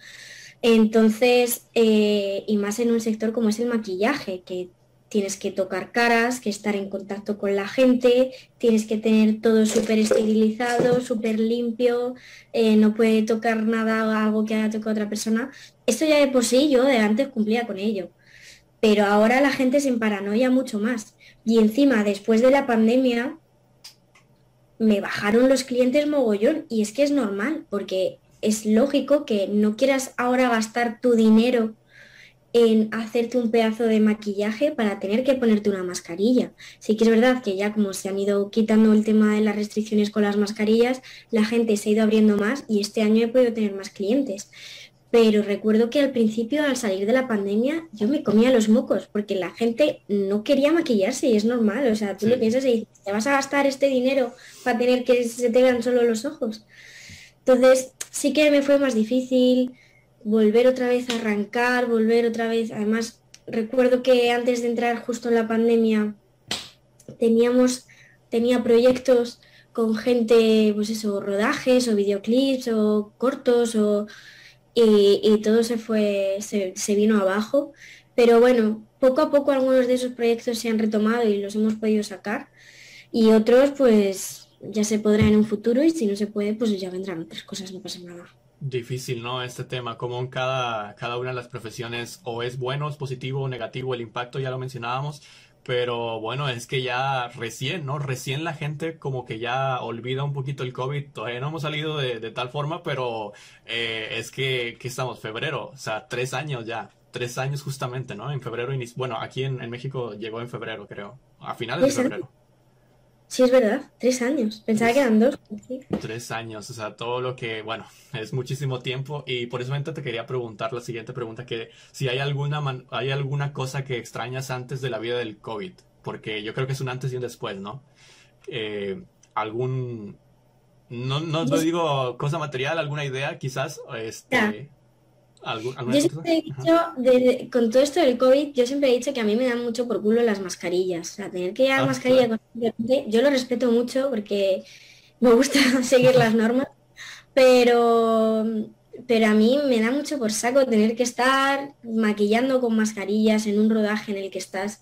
Entonces, eh, y más en un sector como es el maquillaje, que tienes que tocar caras, que estar en contacto con la gente, tienes que tener todo súper esterilizado, súper limpio, eh, no puede tocar nada algo que haya tocado otra persona. Esto ya de por sí yo de antes cumplía con ello, pero ahora la gente se paranoia mucho más. Y encima, después de la pandemia, me bajaron los clientes mogollón y es que es normal, porque es lógico que no quieras ahora gastar tu dinero en hacerte un pedazo de maquillaje para tener que ponerte una mascarilla. Sí que es verdad que ya como se han ido quitando el tema de las restricciones con las mascarillas, la gente se ha ido abriendo más y este año he podido tener más clientes. Pero recuerdo que al principio, al salir de la pandemia, yo me comía los mocos porque la gente no quería maquillarse y es normal. O sea, tú lo piensas y dices, ¿te vas a gastar este dinero para tener que se te vean solo los ojos? Entonces, sí que me fue más difícil volver otra vez a arrancar, volver otra vez. Además, recuerdo que antes de entrar justo en la pandemia teníamos, tenía proyectos con gente, pues eso, rodajes o videoclips o cortos o, y, todo se fue, se, se, vino abajo. Pero bueno, poco a poco algunos de esos proyectos se han retomado y los hemos podido sacar y otros pues ya se podrá en un futuro y si no se puede pues ya vendrán otras cosas, no pasa nada. Difícil, ¿no? Este tema, como en cada, cada una de las profesiones o es bueno, es positivo o negativo el impacto, ya lo mencionábamos, pero bueno, es que ya recién, ¿no? Recién la gente como que ya olvida un poquito el COVID, todavía no hemos salido de, tal forma, pero eh, es que, que, estamos, febrero, o sea, tres años ya, tres años justamente, ¿no? En febrero, bueno, aquí en, en México llegó en febrero, creo, a finales de febrero. Sí, es verdad, tres años. Pensaba que eran dos. Tres años, o sea, todo lo que, bueno, es muchísimo tiempo y por eso te quería preguntar la siguiente pregunta, que si hay alguna, hay alguna cosa que extrañas antes de la vida del COVID, porque yo creo que es un antes y un después, ¿no? Eh, algún, no, no, digo cosa material, alguna idea quizás, este, yo siempre he dicho, con todo esto del COVID, yo siempre he dicho que a mí me dan mucho por culo las mascarillas. O sea, tener que llevar ah, mascarilla yo lo respeto mucho porque me gusta seguir las normas, pero, pero a mí me da mucho por saco tener que estar maquillando con mascarillas en un rodaje en el que estás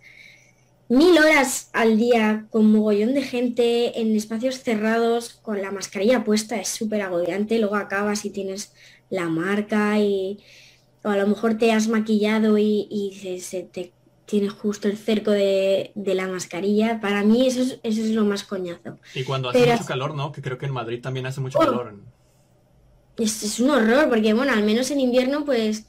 mil horas al día con mogollón de gente en espacios cerrados con la mascarilla puesta es súper agobiante, luego acabas y tienes la marca y o a lo mejor te has maquillado y, se, te tiene justo el cerco de, la mascarilla. Para mí eso es, eso es lo más coñazo. Y cuando hace mucho calor, ¿no? Que creo que en Madrid también hace mucho oh. calor. Es, es un horror, porque bueno, al menos en invierno pues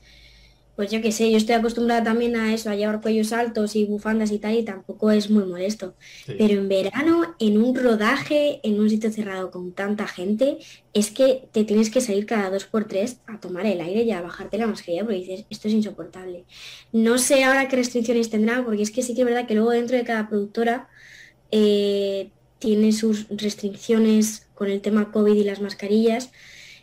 pues yo qué sé, yo estoy acostumbrada también a eso, a llevar cuellos altos y bufandas y tal, y tampoco es muy molesto. Pero en verano, en un rodaje, en un sitio cerrado con tanta gente, es que te tienes que salir cada dos por tres a tomar el aire y a bajarte la mascarilla porque dices, esto es insoportable. No sé ahora qué restricciones tendrá, porque es que sí que es verdad que luego dentro de cada productora eh, tiene sus restricciones con el tema COVID y las mascarillas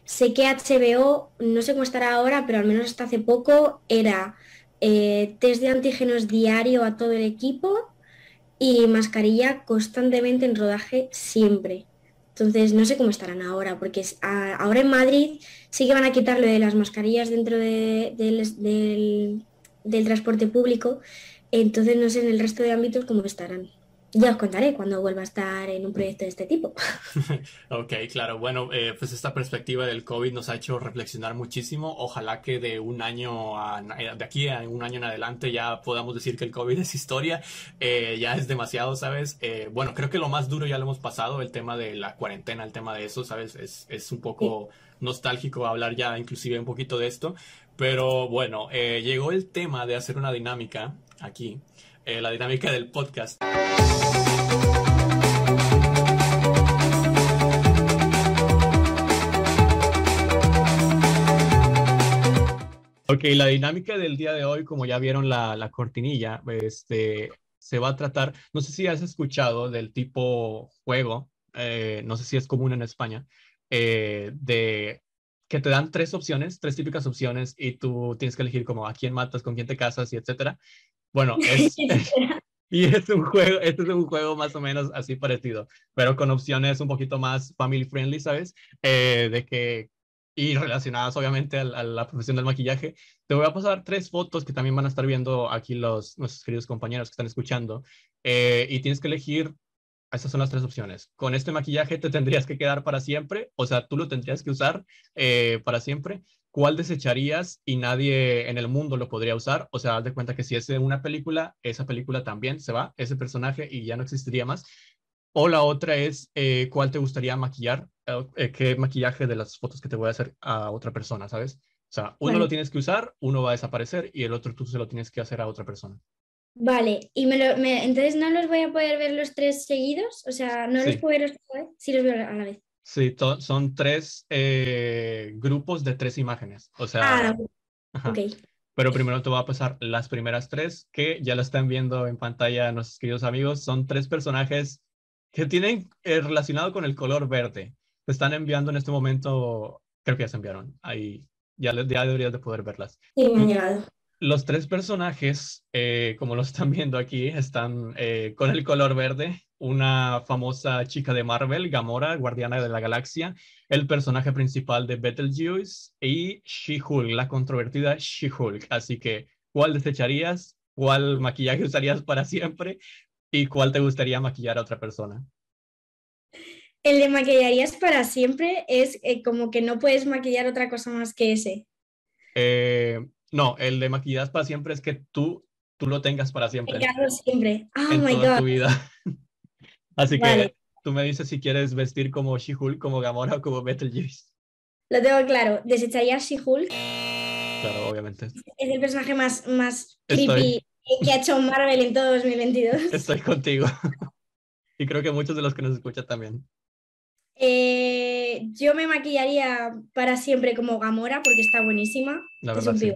Sé que HBO, no sé cómo estará ahora, pero al menos hasta hace poco era eh, test de antígenos diario a todo el equipo y mascarilla constantemente en rodaje siempre. Entonces no sé cómo estarán ahora, porque ahora en Madrid sí que van a quitarlo de las mascarillas dentro del, del transporte público, entonces no sé en el resto de ámbitos cómo estarán. Ya os contaré cuando vuelva a estar en un proyecto de este tipo. ok, claro. Bueno, eh, pues esta perspectiva del COVID nos ha hecho reflexionar muchísimo. Ojalá que de un año a, eh, de aquí a un año en adelante ya podamos decir que el COVID es historia. Eh, ya es demasiado, ¿sabes? bueno, creo que lo más duro ya lo hemos pasado, el tema de la cuarentena, el tema de eso, ¿sabes? Es, es un poco nostálgico hablar ya inclusive un poquito de esto. Pero bueno, llegó el tema de hacer una dinámica aquí. la dinámica del podcast. Ok, la dinámica del día de hoy, como ya vieron la, cortinilla, este, se va a tratar, no sé si has escuchado del tipo juego, eh, no sé si es común en España, eh, de que te dan tres opciones, tres típicas opciones, y tú tienes que elegir como a quién matas, con quién te casas y etcétera. Bueno, es, y es un juego, este es un juego más o menos así parecido, pero con opciones un poquito más family friendly, ¿sabes? Eh, de que y relacionadas obviamente a, la profesión del maquillaje. Te voy a pasar tres fotos que también van a estar viendo aquí los, nuestros queridos compañeros que están escuchando. Eh, y tienes que elegir, estas son las tres opciones. Con este maquillaje te tendrías que quedar para siempre, o sea, tú lo tendrías que usar eh, para siempre. ¿Cuál desecharías y nadie en el mundo lo podría usar? O sea, haz de cuenta que si es una película, esa película también se va, ese personaje y ya no existiría más. O la otra es, eh, ¿cuál te gustaría maquillar? Eh, ¿Qué maquillaje de las fotos que te voy a hacer a otra persona, sabes? O sea, uno lo tienes que usar, uno va a desaparecer y el otro tú se lo tienes que hacer a otra persona. Vale, y me entonces no los voy a poder ver los tres seguidos, o sea, no los puedo ver los tres, sí los veo a la vez. Sí, son tres eh, grupos de tres imágenes, o sea... Ah, ok. Pero primero te voy a pasar las primeras tres, que ya lo están viendo en pantalla nuestros queridos amigos. Son tres personajes que tienen eh, relacionado con el color verde. Te están enviando en este momento, creo que ya se enviaron, ahí ya, ya deberías de poder verlas. Sí, me han llegado. Los tres personajes, eh, como lo están viendo aquí, están eh, con el color verde. Una famosa chica de Marvel, Gamora, guardiana de la galaxia, el personaje principal de Betelgeuse y She-Hulk, la controvertida She-Hulk. Así que, ¿cuál desecharías? ¿Cuál maquillaje usarías para siempre? ¿Y cuál te gustaría maquillar a otra persona? El de maquillarías para siempre es eh, como que no puedes maquillar otra cosa más que ese. Eh, no, el de maquillarías para siempre es que tú, tú lo tengas para siempre. siempre. Oh my God. tu vida. Así que tú me dices si quieres vestir como She-Hulk, como Gamora o como Betelgeuse. Lo tengo claro. ¿Desecharía She-Hulk? Claro, obviamente. Es el personaje más, más creepy que ha hecho Marvel en todo 2022. Estoy contigo. y creo que muchos de los que nos escuchan también. Eh, yo me maquillaría para siempre como Gamora porque está buenísima. La verdad, sí.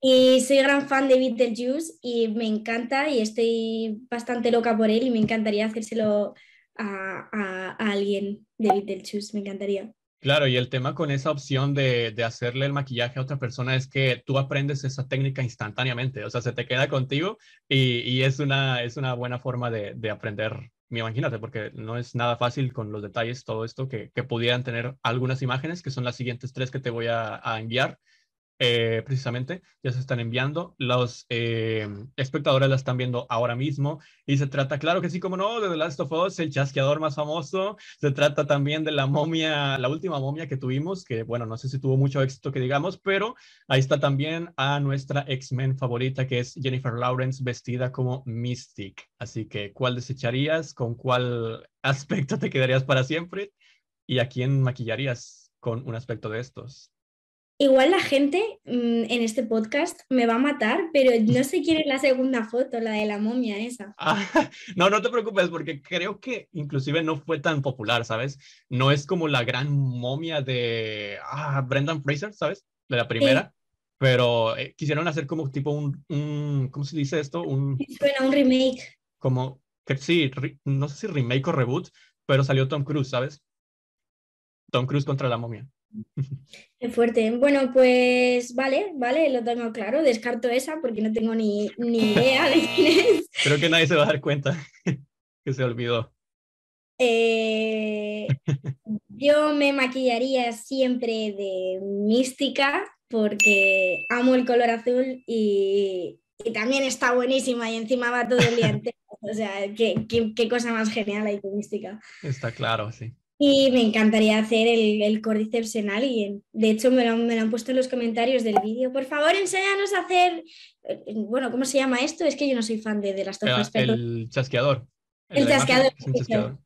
Y soy gran fan de Beetlejuice y me encanta y estoy bastante loca por él y me encantaría hacérselo a, a, a alguien de Beetlejuice, me encantaría. Claro, y el tema con esa opción de, de, hacerle el maquillaje a otra persona es que tú aprendes esa técnica instantáneamente, o sea, se te queda contigo y, y es, una, es una buena forma de, de, aprender, imagínate, porque no es nada fácil con los detalles, todo esto, que, que pudieran tener algunas imágenes, que son las siguientes tres que te voy a, a enviar. Eh, precisamente, ya se están enviando. Los eh, espectadores la están viendo ahora mismo. Y se trata, claro que sí, como no, de The Last of Us, el chasqueador más famoso. Se trata también de la momia, la última momia que tuvimos, que bueno, no sé si tuvo mucho éxito que digamos, pero ahí está también a nuestra X-Men favorita, que es Jennifer Lawrence, vestida como Mystic. Así que, ¿cuál desecharías? ¿Con cuál aspecto te quedarías para siempre? ¿Y a quién maquillarías con un aspecto de estos? Igual la gente mm, en este podcast me va a matar, pero no sé quién es la segunda foto, la de la momia esa. Ah, no, no te preocupes, porque creo que inclusive no fue tan popular, ¿sabes? No es como la gran momia de ah, Brendan Fraser, ¿sabes? De la primera. Pero eh, quisieron hacer como tipo un, un, ¿cómo se dice esto? Un, Suena un remake. Como, que sí, no sé si remake o reboot, pero salió Tom Cruise, ¿sabes? Tom Cruise contra la momia. Qué fuerte. Bueno, pues vale, vale, lo tengo claro. Descarto esa porque no tengo ni, ni idea de quién es. Creo que nadie se va a dar cuenta que se olvidó. Eh, yo me maquillaría siempre de mística porque amo el color azul y, y también está buenísima y encima va todo el día O sea, qué, qué, qué cosa más genial hay con mística. Está claro, sí. Y me encantaría hacer el, el Cordyceps en alguien. De hecho, me lo, me lo, han puesto en los comentarios del vídeo. Por favor, enséñanos a hacer. Eh, bueno, ¿cómo se llama esto? Es que yo no soy fan de, de las tofas. El chasqueador. El, el chasqueador.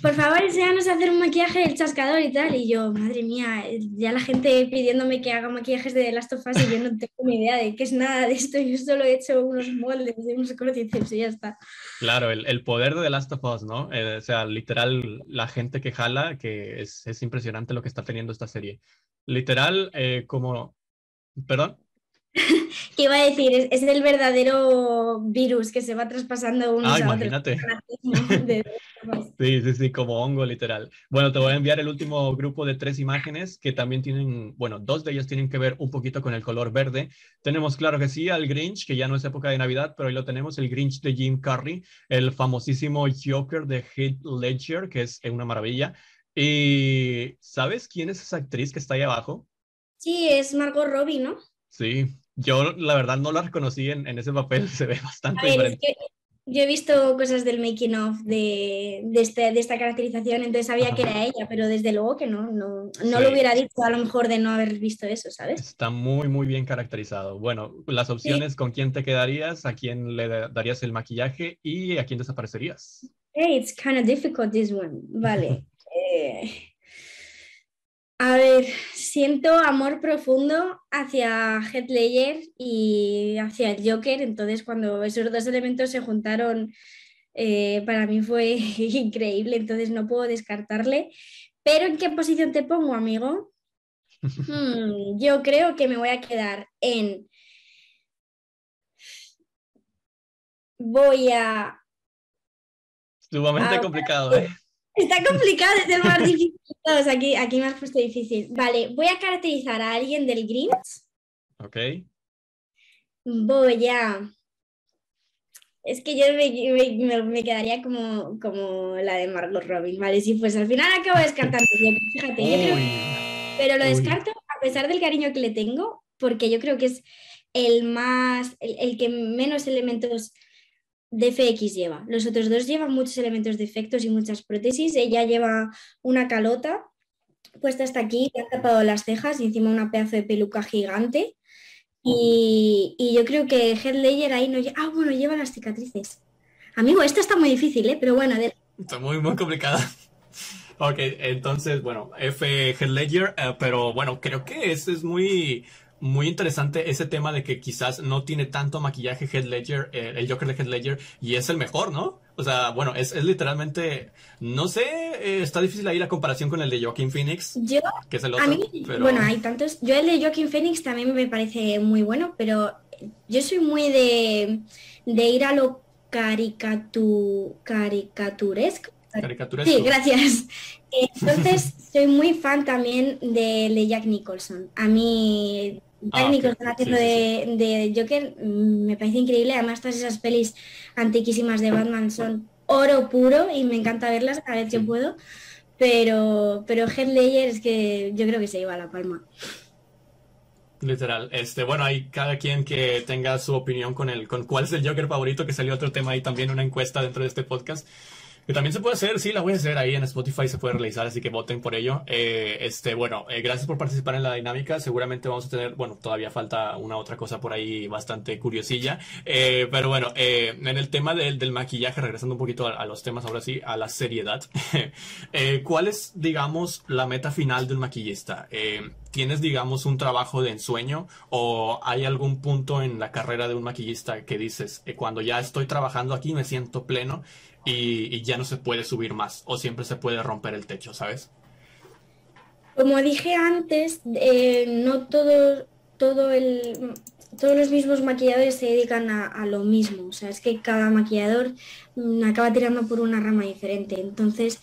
Por favor, enséñanos a hacer un maquillaje del chascador y tal. Y yo, madre mía, ya la gente pidiéndome que haga maquillajes de las tofas y yo no tengo ni idea de qué es nada de esto. Yo solo he hecho unos moldes de unos cordyceps y ya está. Claro, el, el, poder de The Last of Us, ¿no? Eh, o sea, literal, la gente que jala, que es, es impresionante lo que está teniendo esta serie. Literal, eh, como... ¿Perdón? ¿Qué iba a decir? Es, es, el verdadero virus que se va traspasando unos ah, imagínate. sí, sí, sí, como hongo literal. Bueno, te voy a enviar el último grupo de tres imágenes que también tienen, bueno, dos de ellas tienen que ver un poquito con el color verde. Tenemos, claro que sí, al Grinch, que ya no es época de Navidad, pero ahí lo tenemos, el Grinch de Jim Carrey, el famosísimo Joker de Heath Ledger, que es una maravilla. ¿Y sabes quién es esa actriz que está ahí abajo? Sí, es Margot Robbie, ¿no? Sí, yo la verdad no la reconocí en, ese papel, se ve bastante diferente. yo he visto cosas del making of de, de, este, de esta caracterización, entonces sabía que era ella, pero desde luego que no, no, no lo hubiera dicho a lo mejor de no haber visto eso, ¿sabes? Está muy, muy bien caracterizado. Bueno, las opciones, ¿con quién te quedarías? ¿A quién le darías el maquillaje? ¿Y a quién desaparecerías? Hey, it's kind of difficult this one. Vale. Eh, a ver, siento amor profundo hacia Heath Ledger y hacia el Joker, entonces cuando esos dos elementos se juntaron, eh, para mí fue increíble, entonces no puedo descartarle. Pero ¿en qué posición te pongo, amigo? Hmm, yo creo que me voy a quedar en... Voy a... Sumamente complicado, ¿eh? Está complicado, es el más difícil. aquí, aquí me has puesto difícil. Vale, voy a caracterizar a alguien del Grinch. Ok. Voy a. Es que yo me, quedaría como, como la de Margot Robin, ¿vale? Si pues al final acabo descartando. fíjate, yo creo, pero lo descarto a pesar del cariño que le tengo, porque yo creo que es el más, el que menos elementos de FX lleva. Los otros dos llevan muchos elementos de efectos y muchas prótesis. Ella lleva una calota puesta hasta aquí, le han tapado las cejas y encima una pedazo de peluca gigante. Y, yo creo que Heath Ledger ahí no lleva... Ah, bueno, lleva las cicatrices. Amigo, esta está muy difícil, ¿eh? Pero bueno, Está muy, muy complicada. ok, entonces, bueno, F Heath Ledger, eh, pero bueno, creo que es muy muy interesante ese tema de que quizás no tiene tanto maquillaje Head Ledger, eh, el Joker de Head Ledger, y es el mejor, ¿no? O sea, bueno, es, literalmente, no sé, eh, está difícil ahí la comparación con el de Joaquin Phoenix, yo, que es el otro. Bueno, hay tantos. Yo el de Joaquin Phoenix también me parece muy bueno, pero yo soy muy de, ir a lo caricatu, caricaturesco. Caricaturesco. Sí, gracias. Entonces, soy muy fan también de, de Jack Nicholson. A mí Ah, técnicos de, Joker mm, me parece increíble. Además, todas esas pelis antiquísimas de Batman son oro puro y me encanta verlas cada vez que puedo. Pero, pero Heath Ledger es que yo creo que se iba a la palma. Literal. Este, bueno, hay cada quien que tenga su opinión con el, con cuál es el Joker favorito, que salió otro tema ahí también, una encuesta dentro de este podcast. También se puede hacer, sí, la voy a hacer ahí en Spotify, se puede realizar, así que voten por ello. Eh, este, bueno, eh, gracias por participar en la dinámica. Seguramente vamos a tener, bueno, todavía falta una otra cosa por ahí bastante curiosilla. Eh, pero bueno, en el tema del, del maquillaje, regresando un poquito a, los temas ahora sí, a la seriedad. ¿Cuál es, digamos, la meta final de un maquillista? ¿Tienes, digamos, un trabajo de ensueño o hay algún punto en la carrera de un maquillista que dices, cuando ya estoy trabajando aquí me siento pleno y, ya no se puede subir más o siempre se puede romper el techo, ¿sabes? Como dije antes, eh, no todo, todo el, todos los mismos maquilladores se dedican a, lo mismo. O sea, es que cada maquillador mm, acaba tirando por una rama diferente. Entonces,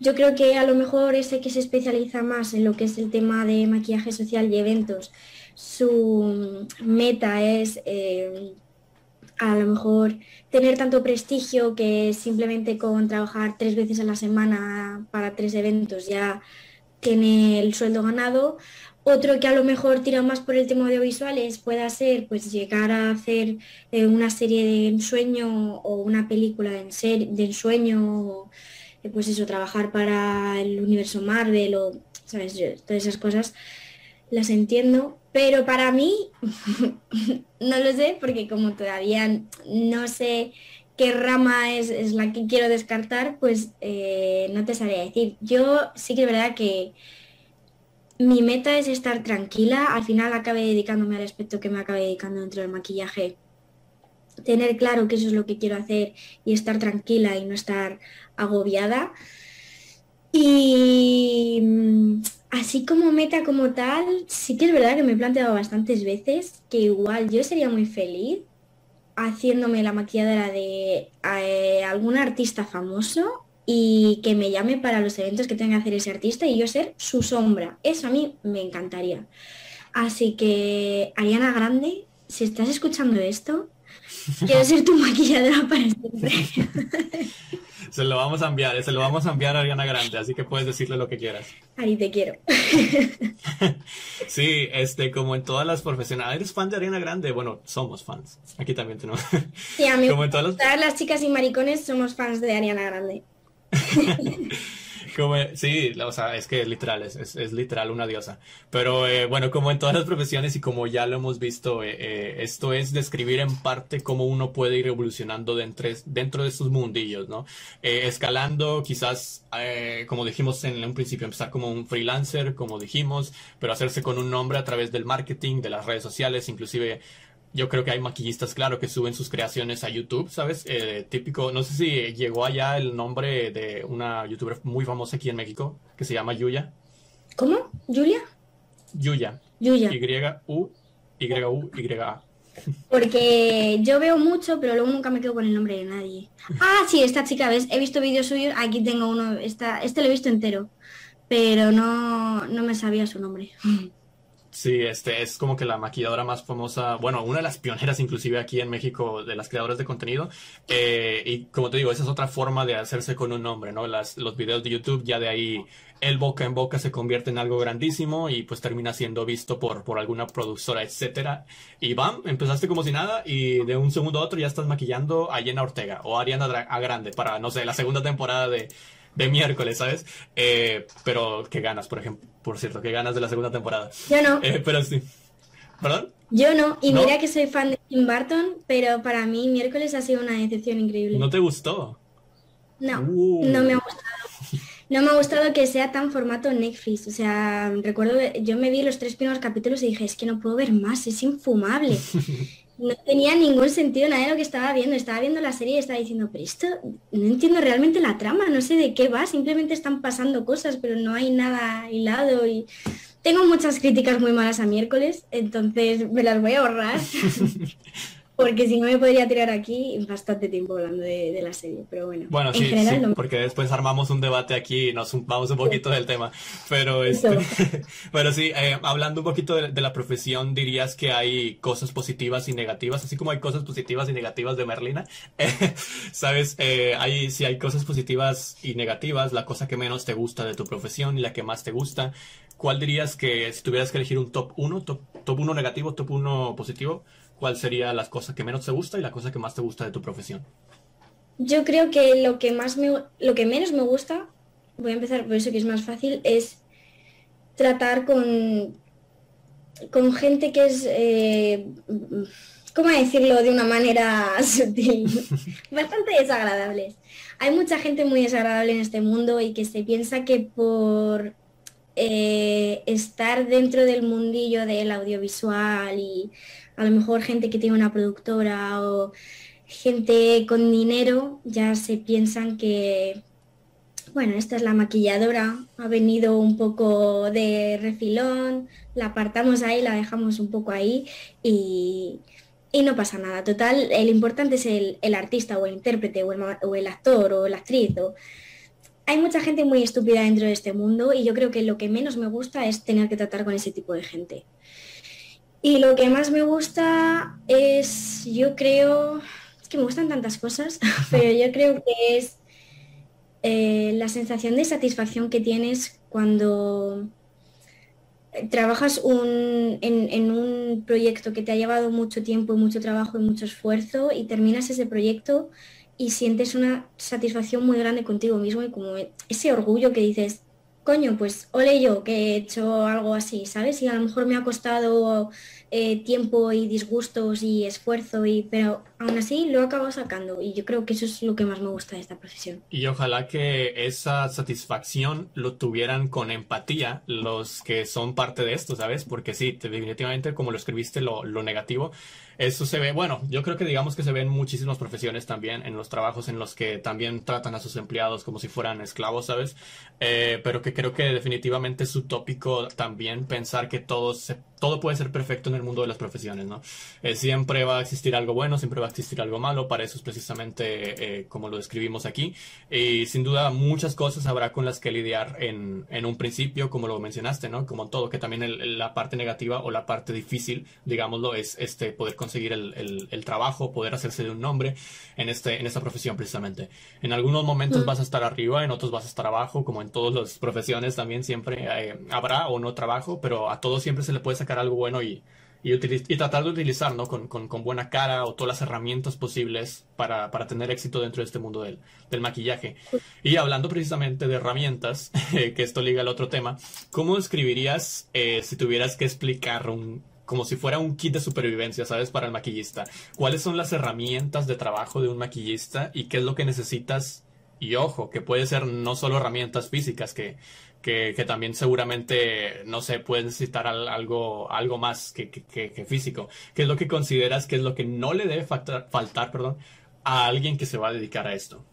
yo creo que a lo mejor ese que se especializa más en lo que es el tema de maquillaje social y eventos, su meta es eh, a lo mejor tener tanto prestigio que simplemente con trabajar tres veces a la semana para tres eventos ya tiene el sueldo ganado. Otro que a lo mejor tira más por el tema audiovisuales pueda ser pues llegar a hacer eh, una serie de ensueño o una película de, de ensueño, eh, pues eso, trabajar para el universo Marvel o ¿sabes? todas esas cosas las entiendo, pero para mí, no lo sé, porque como todavía no sé qué rama es, la que quiero descartar, pues eh, no te sabría decir. Yo sí que es verdad que mi meta es estar tranquila. Al final acabé dedicándome al aspecto que me acabé dedicando dentro del maquillaje. Tener claro que eso es lo que quiero hacer y estar tranquila y no estar agobiada. Y Así como meta como tal, sí que es verdad que me he planteado bastantes veces que igual yo sería muy feliz haciéndome la maquilladora de eh, algún artista famoso y que me llame para los eventos que tenga que hacer ese artista y yo ser su sombra. Eso a mí me encantaría. Así que, Ariana Grande, si estás escuchando esto, Quiero ser tu maquilladora para siempre. Se lo vamos a enviar, se lo vamos a enviar a Ariana Grande, así que puedes decirle lo que quieras. Ari, te quiero. Sí, este, como en todas las profesionales. ¿Eres fan de Ariana Grande? Bueno, somos fans. Aquí también tenemos. Sí, a mí, Como en todas las- todas las chicas y maricones somos fans de Ariana Grande. Sí, o sea, es que literal, es, es, es literal una diosa. Pero eh, bueno, como en todas las profesiones y como ya lo hemos visto, eh, eh, esto es describir en parte cómo uno puede ir evolucionando dentro, dentro de estos mundillos, ¿no? Eh, escalando, quizás, como dijimos en un principio, empezar como un freelancer, como dijimos, pero hacerse con un nombre a través del marketing, de las redes sociales, inclusive yo creo que hay maquillistas, claro, que suben sus creaciones a YouTube, ¿sabes? Eh, típico, no sé si llegó allá el nombre de una youtuber muy famosa aquí en México, que se llama Yuya. ¿Cómo? ¿Julia? Yuya. Yuya. Y-U, Y-U, Y-A. Porque yo veo mucho, pero luego nunca me quedo con el nombre de nadie. Ah, sí, esta chica, ¿ves? He visto vídeos suyos, aquí tengo uno, esta, este lo he visto entero, pero no, no me sabía su nombre. Sí, este es como que la maquilladora más famosa, bueno, una de las pioneras inclusive aquí en México de las creadoras de contenido. Eh, y como te digo, esa es otra forma de hacerse con un nombre, ¿no? Las, los videos de YouTube ya de ahí el boca en boca se convierte en algo grandísimo y pues termina siendo visto por, por alguna productora, etcétera. Y bam, empezaste como si nada y de un segundo a otro ya estás maquillando a Jenna Ortega o a Ariana Grande para, no sé, la segunda temporada de, de miércoles, ¿sabes? Eh, pero qué ganas, por ejemplo, por cierto, qué ganas de la segunda temporada. Yo no, Eh, pero sí. ¿Perdón? yo no, y ¿No? mira que soy fan de Tim Burton, pero para mí miércoles ha sido una decepción increíble. ¿No te gustó? No, Uh. no me ha gustado. No me ha gustado que sea tan formato Netflix. O sea, recuerdo, yo me vi los tres primeros capítulos y dije, es que no puedo ver más, es infumable. No tenía ningún sentido nada de lo que estaba viendo. Estaba viendo la serie y estaba diciendo, pero esto no entiendo realmente la trama, no sé de qué va, simplemente están pasando cosas, pero no hay nada hilado y tengo muchas críticas muy malas a miércoles, entonces me las voy a ahorrar. Porque si no me podría tirar aquí bastante tiempo hablando de, de la serie, pero bueno, Bueno, en sí, general sí, no me- porque después armamos un debate aquí y nos vamos un poquito del tema. Pero, este, pero sí, eh, hablando un poquito de, de la profesión, dirías que hay cosas positivas y negativas, así como hay cosas positivas y negativas de Merlina. Eh, Sabes, eh, hay, si hay cosas positivas y negativas, la cosa que menos te gusta de tu profesión y la que más te gusta. ¿Cuál dirías que si tuvieras que elegir un top 1, top, top 1 negativo, top 1 positivo, cuál sería las cosas que menos te gusta y la cosa que más te gusta de tu profesión? Yo creo que lo que más me, lo que menos me gusta, voy a empezar por eso que es más fácil, es tratar con, con gente que es, eh, ¿cómo decirlo de una manera sutil? Bastante desagradables. Hay mucha gente muy desagradable en este mundo y que se piensa que por eh, estar dentro del mundillo del audiovisual y a lo mejor gente que tiene una productora o gente con dinero ya se piensan que, bueno, esta es la maquilladora, ha venido un poco de refilón, la apartamos ahí, la dejamos un poco ahí y, y no pasa nada. Total, el importante es el, el artista o el intérprete o el, o el actor o la actriz. O... Hay mucha gente muy estúpida dentro de este mundo y yo creo que lo que menos me gusta es tener que tratar con ese tipo de gente. Y lo que más me gusta es, yo creo, es que me gustan tantas cosas, pero yo creo que es eh, la sensación de satisfacción que tienes cuando trabajas un- en, en un proyecto que te ha llevado mucho tiempo mucho trabajo y mucho esfuerzo y terminas ese proyecto y sientes una satisfacción muy grande contigo mismo y como ese orgullo que dices, coño, pues ole yo que he hecho algo así, ¿sabes? Y a lo mejor me ha costado eh, tiempo y disgustos y esfuerzo, y, pero aún así lo acabo sacando y yo creo que eso es lo que más me gusta de esta profesión. Y ojalá que esa satisfacción lo tuvieran con empatía los que son parte de esto, ¿sabes? Porque sí, te- definitivamente como lo escribiste, lo, lo negativo, eso se ve, bueno, yo creo que digamos que se ve en muchísimas profesiones también, en los trabajos en los que también tratan a sus empleados como si fueran esclavos, ¿sabes? Eh, pero que creo que definitivamente es utópico también pensar que todos se todo puede ser perfecto en el mundo de las profesiones, ¿no? Eh, siempre va a existir algo bueno, siempre va a existir algo malo, para eso es precisamente eh, como lo describimos aquí. Y sin duda muchas cosas habrá con las que lidiar en, en un principio, como lo mencionaste, ¿no? Como todo, que también la parte negativa o la parte difícil, digámoslo, es este poder conseguir el, el, trabajo, poder hacerse de un nombre en, este, en esta profesión precisamente. En algunos momentos mm. vas a estar arriba, en otros vas a estar abajo, como en todas las profesiones también siempre eh, habrá o no trabajo, pero a todos siempre se le puede sacar algo bueno y, y, tratar de utilizar con, con, buena cara o todas las herramientas posibles para, tener éxito dentro de este mundo del, del maquillaje. Y hablando precisamente de herramientas, que esto liga al otro tema, ¿cómo describirías eh, si tuvieras que explicar un, como si fuera un kit de supervivencia, ¿sabes? Para el maquillista. ¿Cuáles son las herramientas de trabajo de un maquillista y qué es lo que necesitas? Y ojo, que puede ser no solo herramientas físicas, que, que, también seguramente, no sé, puede necesitar algo, algo más que, que, físico. ¿Qué es lo que consideras que es lo que no le debe faltar, faltar perdón, a alguien que se va a dedicar a esto?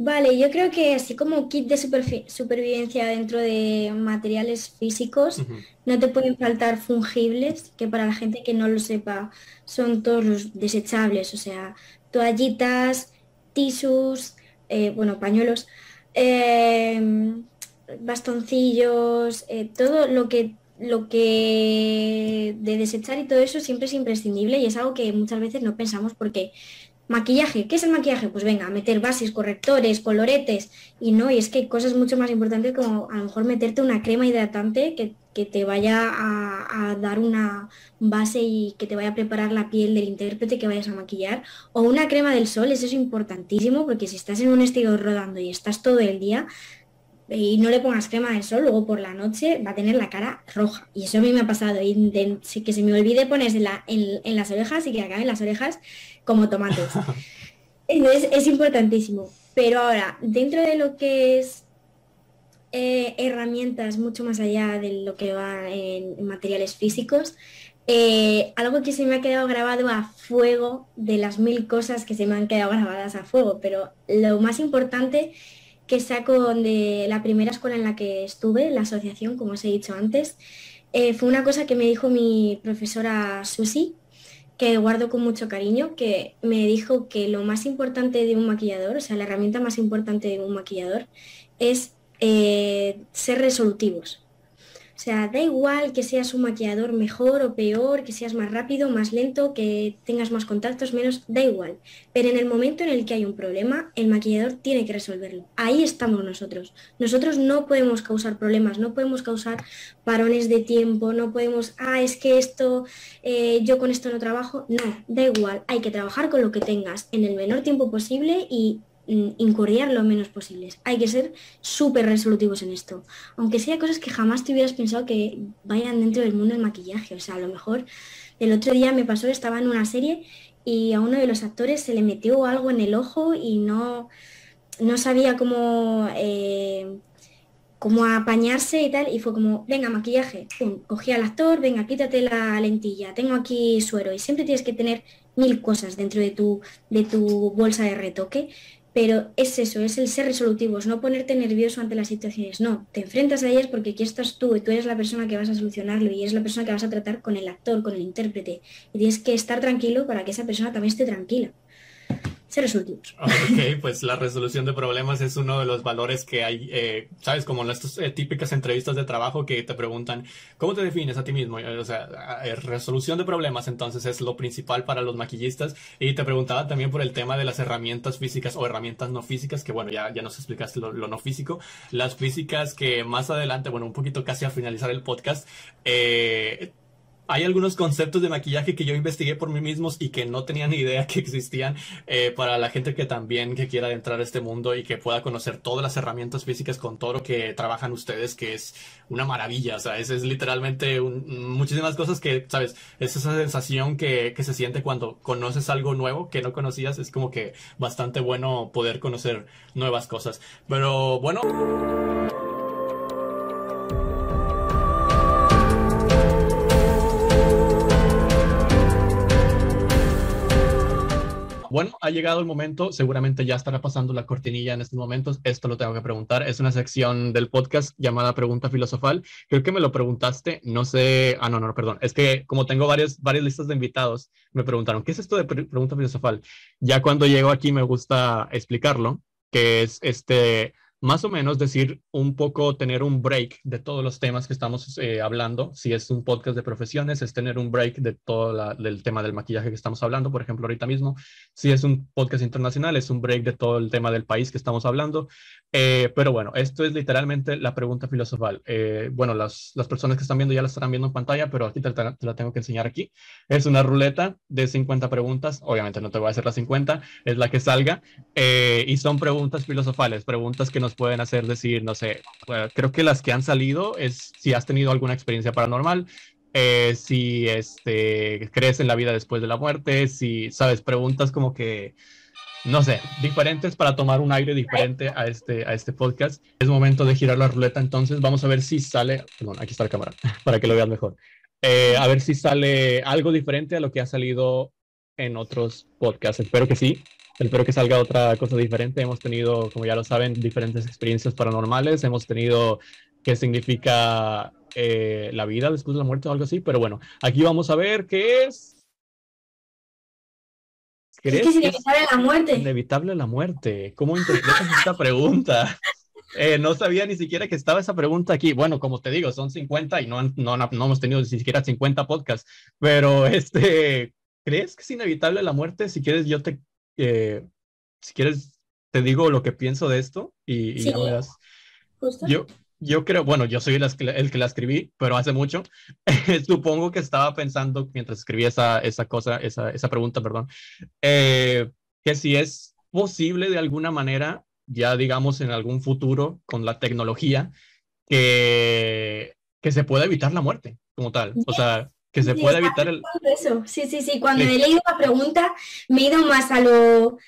Vale, yo creo que así como kit de supervivencia dentro de materiales físicos, no te pueden faltar fungibles, que para la gente que no lo sepa son todos los desechables, o sea, toallitas, tisus, eh, bueno, pañuelos, em, bastoncillos, eh, todo lo que lo que de desechar y todo eso siempre es imprescindible y es algo que muchas veces no pensamos porque Maquillaje, ¿qué es el maquillaje? Pues venga, meter bases, correctores, coloretes. Y no, y es que hay cosas mucho más importantes como a lo mejor meterte una crema hidratante que, te vaya a, dar una base y que te vaya a preparar la piel del intérprete que vayas a maquillar. O una crema del sol, eso es importantísimo porque si estás en un estilo rodando y estás todo el día, y no le pongas crema del sol, luego por la noche va a tener la cara roja. Y eso a mí me ha pasado. Y que se me olvide ponérsela en, en las orejas y que acaben las orejas como tomates. Entonces es importantísimo. Pero ahora, dentro de lo que es eh, herramientas mucho más allá de lo que va en, materiales físicos, eh, algo que se me ha quedado grabado a fuego de las mil cosas que se me han quedado grabadas a fuego, pero lo más importante que saco de la primera escuela en la que estuve, la asociación, como os he dicho antes, eh, fue una cosa que me dijo mi profesora Susi, que guardo con mucho cariño, que me dijo que lo más importante de un maquillador, o sea, la herramienta más importante de un maquillador, es eh, ser resolutivos. Sea, da igual que seas un maquillador mejor o peor, que seas más rápido, más lento, que tengas más contactos, menos, da igual. Pero en el momento en el que hay un problema, el maquillador tiene que resolverlo. Ahí estamos nosotros. Nosotros no podemos causar problemas, no podemos causar parones de tiempo, no podemos, ah, es que esto, eh, yo con esto no trabajo. No, da igual. Hay que trabajar con lo que tengas en el menor tiempo posible y incurrir lo menos posibles. Hay que ser súper resolutivos en esto. Aunque sea cosas que jamás te hubieras pensado que vayan dentro del mundo del maquillaje. O sea, a lo mejor el otro día me pasó, estaba en una serie y a uno de los actores se le metió algo en el ojo y no, no sabía cómo, eh, cómo apañarse y tal. Y fue como, venga, maquillaje. Cogí al actor, venga, quítate la lentilla, tengo aquí suero. Y siempre tienes que tener mil cosas dentro de tu, de tu bolsa de retoque pero es eso, es el ser resolutivos, no ponerte nervioso ante las situaciones, no, te enfrentas a ellas porque aquí estás tú y tú eres la persona que vas a solucionarlo y es la persona que vas a tratar con el actor, con el intérprete. Y tienes que estar tranquilo para que esa persona también esté tranquila ser resolutivos. Ok, pues la resolución de problemas es uno de los valores que hay, eh, ¿sabes? Como en estas eh, típicas entrevistas de trabajo que te preguntan, ¿cómo te defines a ti mismo? O sea, eh, resolución de problemas entonces es lo principal para los maquillistas. Y te preguntaba también por el tema de las herramientas físicas o herramientas no físicas, que bueno, ya, ya nos explicaste lo, lo no físico. Las físicas que más adelante, bueno, un poquito casi a finalizar el podcast, eh, hay algunos conceptos de maquillaje que yo investigué por mí mismos y que no tenía ni idea que existían eh, para la gente que también que quiera entrar a este mundo y que pueda conocer todas las herramientas físicas con todo lo que trabajan ustedes, que es una maravilla. O sea, es, literalmente muchísimas cosas que, ¿sabes? Es esa sensación que se siente cuando conoces algo nuevo que no conocías. Es como que bastante bueno poder conocer nuevas cosas. Pero bueno. Bueno, ha llegado el momento, seguramente ya estará pasando la cortinilla en estos momentos, esto lo tengo que preguntar, es una sección del podcast llamada Pregunta Filosofal, creo que me lo preguntaste, no sé, ah, no, no, perdón, es que como tengo varias, varias listas de invitados, me preguntaron, ¿qué es esto de Pregunta Filosofal? Ya cuando llego aquí me gusta explicarlo, que es este más o menos decir un poco, tener un break de todos los temas que estamos eh, hablando. Si es un podcast de profesiones, es tener un break de todo el tema del maquillaje que estamos hablando, por ejemplo, ahorita mismo. Si es un podcast internacional, es un break de todo el tema del país que estamos hablando. Eh, pero bueno, esto es literalmente la pregunta filosofal. Eh, bueno, las, las, personas que están viendo ya la estarán viendo en pantalla, pero aquí te, la tengo que enseñar aquí. Es una ruleta de 50 preguntas. Obviamente no te voy a hacer las 50, es la que salga. y son preguntas filosofales, preguntas que nos pueden hacer decir, no sé, creo que las que han salido es si has tenido alguna experiencia paranormal, eh, si este, crees en la vida después de la muerte, si, sabes, preguntas como que, no sé, diferentes para tomar un aire diferente a este, a este podcast. Es momento de girar la ruleta, entonces vamos a ver si sale, perdón, aquí está la cámara, para que lo vean mejor. Eh, a ver si sale algo diferente a lo que ha salido en otros podcasts. Espero que sí. Espero que salga otra cosa diferente. Hemos tenido, como ya lo saben, diferentes experiencias paranormales. Hemos tenido qué significa eh, la vida después de la muerte o algo así. Pero bueno, aquí vamos a ver qué es. ¿Crees es inevitable la muerte. Inevitable la muerte. ¿Cómo interpretas esta pregunta? Eh, no sabía ni siquiera que estaba esa pregunta aquí. Bueno, como te digo, son 50 y no, no, no hemos tenido ni siquiera 50 podcasts. Pero, este, ¿crees que es inevitable la muerte? Si quieres, yo te si quieres, te digo lo que pienso de esto y, ya verás. Yo, yo creo, bueno, yo soy el, que la escribí, pero hace mucho. Supongo que estaba pensando mientras escribí esa, esa cosa, esa, esa pregunta, perdón, eh, que si es posible de alguna manera, ya digamos en algún futuro con la tecnología, que, que se pueda evitar la muerte como tal. O sea, que se puede evitar el... Eso. Sí, sí, sí. Cuando he leído la pregunta me he ido más a lo,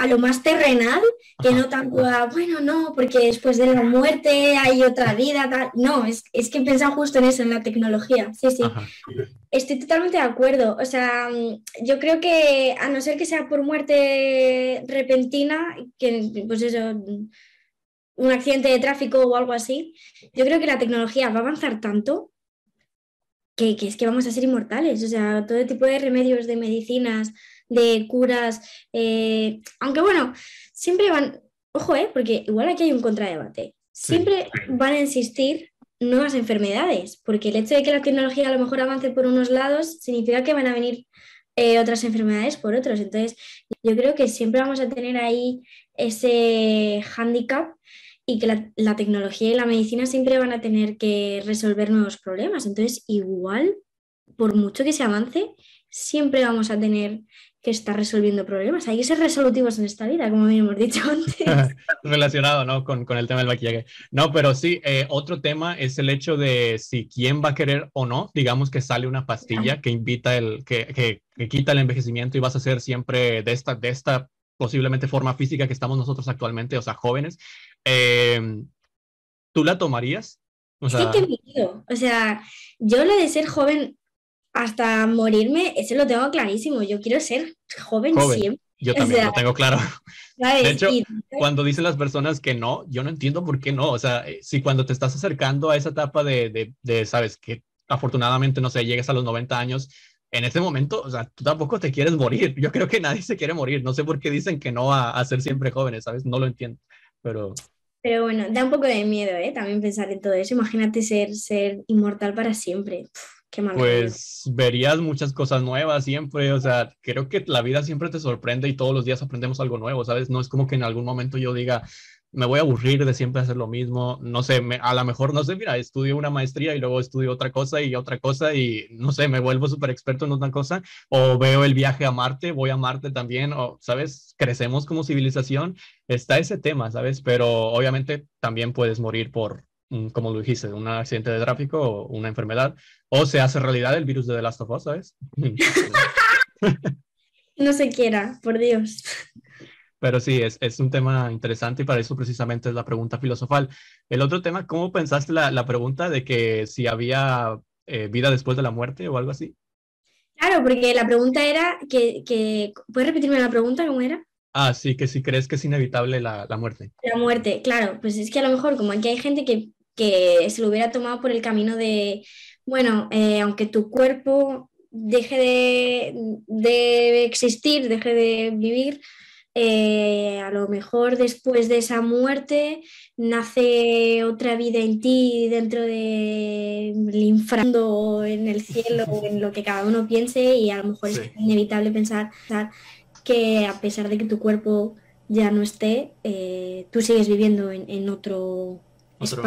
a lo más terrenal, que no tanto a, bueno, no, porque después de la muerte hay otra vida, tal. No, es, es que he pensado justo en eso, en la tecnología. Sí, sí. Estoy totalmente de acuerdo. O sea, yo creo que a no ser que sea por muerte repentina, que pues eso, un accidente de tráfico o algo así, yo creo que la tecnología va a avanzar tanto que, es que vamos a ser inmortales. O sea, todo tipo de remedios, de medicinas, de curas. Eh, aunque bueno, siempre van, ojo, eh, porque igual aquí hay un contradebate. Siempre van a existir nuevas enfermedades, porque el hecho de que la tecnología a lo mejor avance por unos lados significa que van a venir eh, otras enfermedades por otros. Entonces, yo creo que siempre vamos a tener ahí ese hándicap y que la, tecnología y la medicina siempre van a tener que resolver nuevos problemas. Entonces, igual, por mucho que se avance, siempre vamos a tener que estar resolviendo problemas. Hay que ser resolutivos en esta vida, como bien hemos dicho antes. Relacionado, ¿no? Con, el tema del maquillaje. No, pero sí, eh, otro tema es el hecho de si quién va a querer o no. Digamos que sale una pastilla que invita el, que, que, que, quita el envejecimiento y vas a ser siempre de esta, de esta posiblemente forma física que estamos nosotros actualmente, o sea, jóvenes, em, ¿tú la tomarías? O sea... qué miedo. O sea, yo lo de ser joven hasta morirme, eso lo tengo clarísimo. Yo quiero ser joven, siempre. Yo también lo tengo claro. De hecho, cuando dicen las personas que no, yo no entiendo por qué no. O sea, eh, si cuando te estás acercando a esa etapa de, de, de sabes, que afortunadamente, no sé, llegues a los 90 años, en ese momento, o sea, tú tampoco te quieres morir. Yo creo que nadie se quiere morir. No sé por qué dicen que no a, ser siempre jóvenes, ¿sabes? No lo entiendo, pero... Pero bueno, da un poco de miedo, ¿eh? También pensar en todo eso. Imagínate ser, ser inmortal para siempre. Qué mal. Pues verías muchas cosas nuevas siempre. O sea, creo que la vida siempre te sorprende y todos los días aprendemos algo nuevo, ¿sabes? No es como que en algún momento yo diga, me voy a aburrir de siempre hacer lo mismo, no sé, a lo mejor, no sé, mira, estudio una maestría y luego estudio otra cosa y otra cosa y no sé, me vuelvo súper experto en otra cosa, o veo el viaje a Marte, voy a Marte también, o, ¿sabes? Crecemos como civilización, está ese tema, ¿sabes? Pero obviamente también puedes morir por, como lo dijiste, un accidente de tráfico o una enfermedad, o se hace realidad el virus de The Last of Us, ¿sabes? no se quiera, por Dios. Pero sí, es, es, un tema interesante y para eso precisamente es la pregunta filosofal. El otro tema, ¿cómo pensaste la, la pregunta de que si había eh, vida después de la muerte o algo así? Claro, porque la pregunta era que, que... ¿Puedes repetirme la pregunta? ¿Cómo era? Ah, sí, que si crees que es inevitable la, muerte. La muerte, claro, pues es que a lo mejor como aquí hay gente que, que se lo hubiera tomado por el camino de, bueno, eh, aunque tu cuerpo deje de, existir, deje de vivir, eh, a lo mejor después de esa muerte nace otra vida en ti dentro del inframundo o en el cielo o en lo que cada uno piense y a lo mejor es inevitable pensar que a pesar de que tu cuerpo ya no esté, eh, tú sigues viviendo en otro otro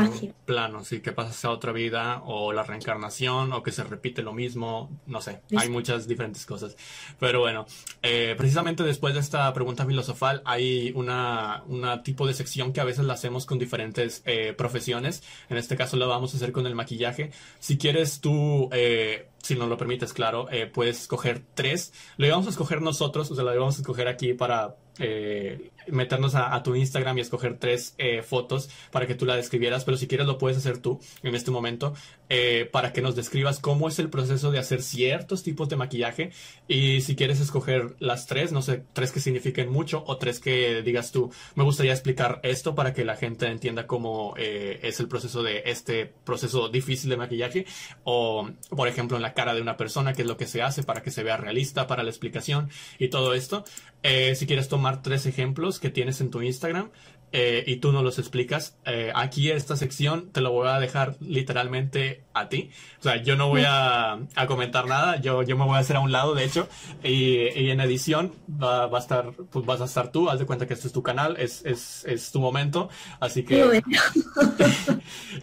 plano, sí, que pasas a otra vida o la reencarnación o que se repite lo mismo, no sé, hay muchas diferentes cosas. Pero bueno, eh, precisamente después de esta pregunta filosofal hay una, una, tipo de sección que a veces la hacemos con diferentes eh, profesiones, en este caso la vamos a hacer con el maquillaje. Si quieres tú... Eh, si nos lo permites, claro, puedes escoger tres. Lo íbamos a escoger nosotros, o sea, lo íbamos a escoger aquí para eh, meternos a, tu Instagram y escoger tres eh, fotos para que tú la describieras, pero si quieres lo puedes hacer tú en este momento eh, para que nos describas cómo es el proceso de hacer ciertos tipos de maquillaje y si quieres escoger las tres, no sé, tres que signifiquen mucho o tres que digas tú, me gustaría explicar esto para que la gente entienda cómo es el proceso de este proceso difícil de maquillaje o, por ejemplo, en la cara de una persona, qué es lo que se hace para que se vea realista para la explicación y todo esto. Si quieres tomar tres ejemplos que tienes en tu Instagram eh, y tú no los explicas. Eh, aquí esta sección te lo voy a dejar literalmente a ti. O sea, yo no voy a, comentar nada, yo, yo me voy a hacer a un lado, de hecho, y, en edición va, a estar, pues vas a estar tú, haz de cuenta que este es tu canal, es, es, tu momento, así que...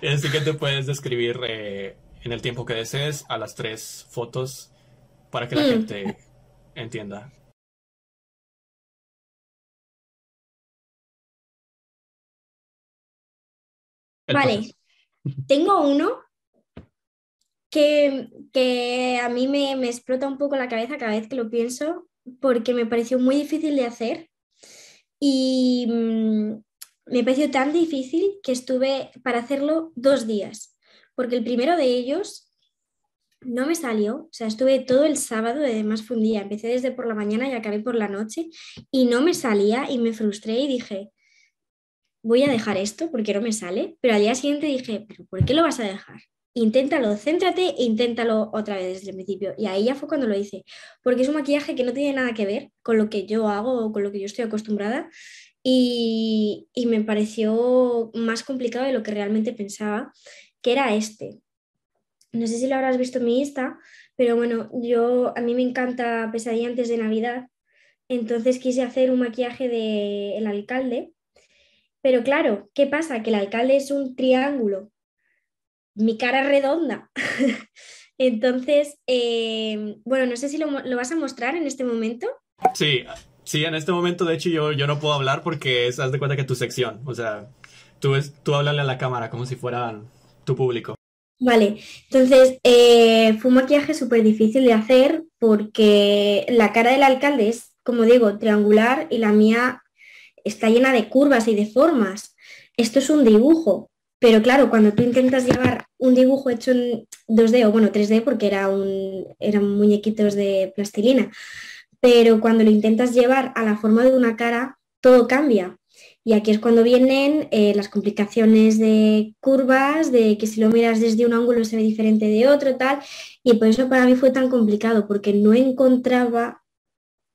así que te puedes describir eh, en el tiempo que desees a las tres fotos para que la mm. gente entienda vale, tengo uno que, a mí me, explota un poco la cabeza cada vez que lo pienso porque me pareció muy difícil de hacer y mm, me pareció tan difícil que estuve para hacerlo dos días, porque el primero de ellos no me salió, o sea, estuve todo el sábado, además fue un día, empecé desde por la mañana y acabé por la noche y no me salía y me frustré y dije, voy a dejar esto porque no me sale, pero al día siguiente dije, pero ¿por qué lo vas a dejar? Inténtalo, céntrate e inténtalo otra vez desde el principio. Y ahí ya fue cuando lo hice, porque es un maquillaje que no tiene nada que ver con lo que yo hago o con lo que yo estoy acostumbrada. Y, y me pareció más complicado de lo que realmente pensaba, que era este. No sé si lo habrás visto en mi Insta, pero bueno, yo a mí me encanta Pesadilla antes de Navidad, entonces quise hacer un maquillaje de El Alcalde, pero claro, ¿qué pasa? Que el alcalde es un triángulo, mi cara es redonda. Entonces, eh, bueno, no sé si lo, vas a mostrar en este momento. Sí, sí, en este momento de hecho yo, yo no puedo hablar porque es, haz de cuenta que tu sección, o sea, tú, es, tú háblale a la cámara como si fuera tu público. Vale, entonces eh, fue un maquillaje súper difícil de hacer porque la cara del alcalde es, como digo, triangular y la mía está llena de curvas y de formas. Esto es un dibujo, pero claro, cuando tú intentas llevar un dibujo hecho en 2D o bueno, 3D porque era un, eran muñequitos de plastilina, pero cuando lo intentas llevar a la forma de una cara, todo cambia. Y aquí es cuando vienen eh, las complicaciones de curvas, de que si lo miras desde un ángulo se ve diferente de otro, tal. Y por eso para mí fue tan complicado, porque no encontraba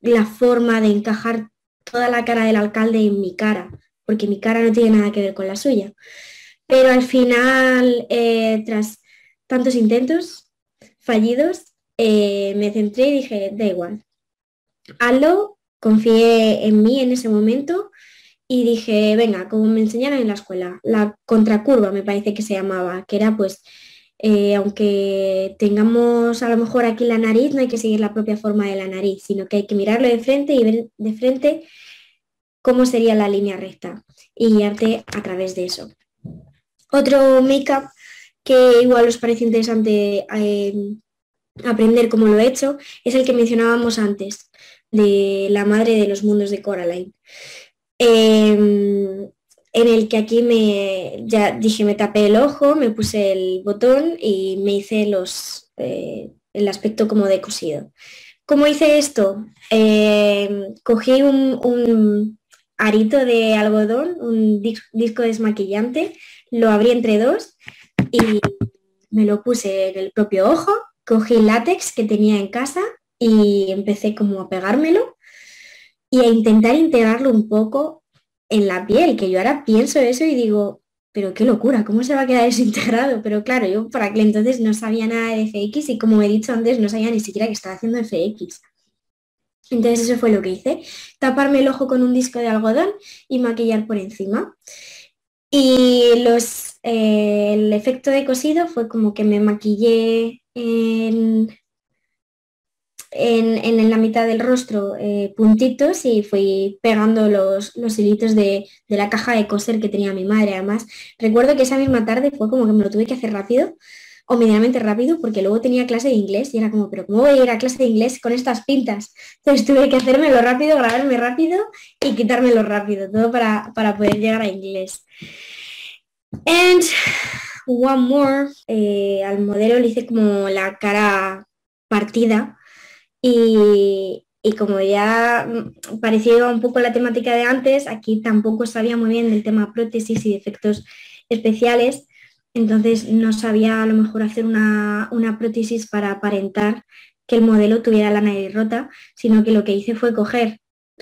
la forma de encajar toda la cara del alcalde en mi cara, porque mi cara no tiene nada que ver con la suya. Pero al final, eh, tras tantos intentos fallidos, eh, me centré y dije, da igual, hazlo, confié en mí en ese momento y dije, venga, como me enseñaron en la escuela, la contracurva me parece que se llamaba, que era pues eh, aunque tengamos a lo mejor aquí la nariz, no hay que seguir la propia forma de la nariz, sino que hay que mirarlo de frente y ver de frente cómo sería la línea recta y guiarte a través de eso. Otro make-up que igual os parece interesante eh, aprender cómo lo he hecho es el que mencionábamos antes, de la madre de los mundos de Coraline. Em, en el que aquí me, ya dije, me tapé el ojo, me puse el botón y me hice los, eh, el aspecto como de cosido. ¿Cómo hice esto? Eh, cogí un, arito de algodón, un disco desmaquillante, lo abrí entre dos y me lo puse en el propio ojo, cogí látex que tenía en casa y empecé como a pegármelo y a intentar integrarlo un poco en la piel, que yo ahora pienso eso y digo, pero qué locura, ¿cómo se va a quedar eso integrado? Pero claro, yo por aquel entonces no sabía nada de FX y como he dicho antes, no sabía ni siquiera que estaba haciendo FX. Entonces eso fue lo que hice, taparme el ojo con un disco de algodón y maquillar por encima. Y los, eh, el efecto de cosido fue como que me maquillé en en, la mitad del rostro eh, puntitos y fui pegando los, los hilitos de, la caja de coser que tenía mi madre. Además, recuerdo que esa misma tarde fue como que me lo tuve que hacer rápido o medianamente rápido porque luego tenía clase de inglés y era como, pero ¿cómo voy a ir a clase de inglés con estas pintas? Entonces tuve que hacérmelo rápido, grabarme rápido y quitármelo rápido, todo para, poder llegar a inglés. And one more, eh, al modelo le hice como la cara partida y, como ya parecía un poco la temática de antes, aquí tampoco sabía muy bien del tema prótesis y de efectos especiales, entonces no sabía a lo mejor hacer una, prótesis para aparentar que el modelo tuviera la nariz rota, sino que lo que hice fue coger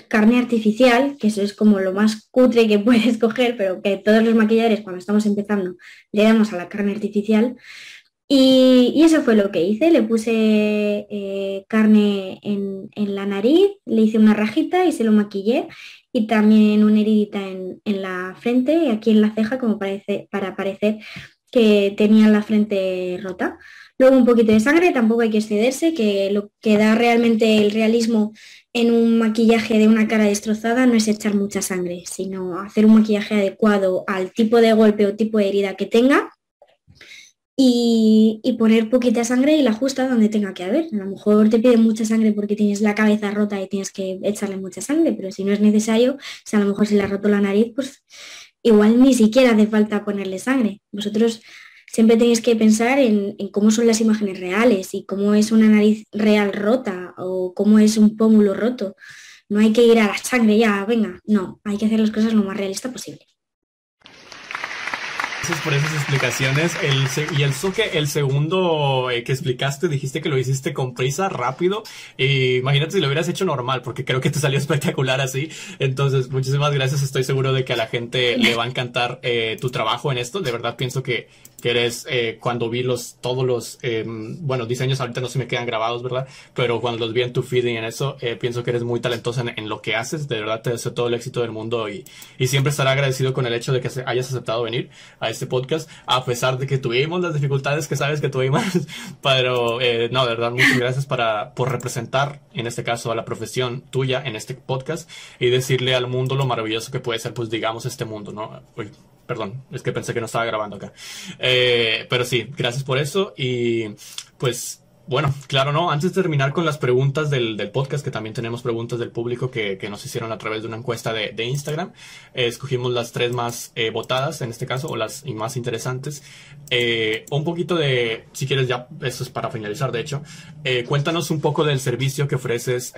carne artificial, que eso es como lo más cutre que puedes coger, pero que todos los maquilladores cuando estamos empezando le damos a la carne artificial, y, eso fue lo que hice, le puse eh, carne en, la nariz, le hice una rajita y se lo maquillé y también una heridita en, la frente y aquí en la ceja como parece, para parecer que tenía la frente rota. Luego un poquito de sangre, tampoco hay que excederse, que lo que da realmente el realismo en un maquillaje de una cara destrozada no es echar mucha sangre, sino hacer un maquillaje adecuado al tipo de golpe o tipo de herida que tenga y, poner poquita sangre y la justa donde tenga que haber. A lo mejor te piden mucha sangre porque tienes la cabeza rota y tienes que echarle mucha sangre, pero si no es necesario, si a lo mejor se le ha roto la nariz, pues igual ni siquiera hace falta ponerle sangre. Vosotros siempre tenéis que pensar en, en, cómo son las imágenes reales y cómo es una nariz real rota o cómo es un pómulo roto. No hay que ir a la sangre ya, venga, no, hay que hacer las cosas lo más realista posible. Gracias por esas explicaciones. El, y el soque, el segundo eh, que explicaste, dijiste que lo hiciste con prisa, rápido. Y imagínate si lo hubieras hecho normal, porque creo que te salió espectacular así. Entonces, muchísimas gracias. Estoy seguro de que a la gente le va a encantar eh, tu trabajo en esto. De verdad pienso que que eres, eh, cuando vi los, todos los, eh, bueno, diseños ahorita no se me quedan grabados, ¿verdad? Pero cuando los vi en tu feed y en eso, eh, pienso que eres muy talentosa en, lo que haces, de verdad te deseo todo el éxito del mundo y, y siempre estaré agradecido con el hecho de que hayas aceptado venir a este podcast, a pesar de que tuvimos las dificultades que sabes que tuvimos, pero no, de verdad, muchas gracias para, por representar, en este caso, a la profesión tuya en este podcast y decirle al mundo lo maravilloso que puede ser, pues digamos, este mundo, ¿no? Perdón, es que pensé que no estaba grabando acá. Eh, pero sí, gracias por eso. Y pues, bueno, claro, ¿no? Antes de terminar con las preguntas del, podcast, que también tenemos preguntas del público que, nos hicieron a través de una encuesta de, Instagram, eh, escogimos las tres más eh, votadas en este caso, o las más interesantes. un poquito de, si quieres ya, esto es para finalizar, de hecho, cuéntanos un poco del servicio que ofreces,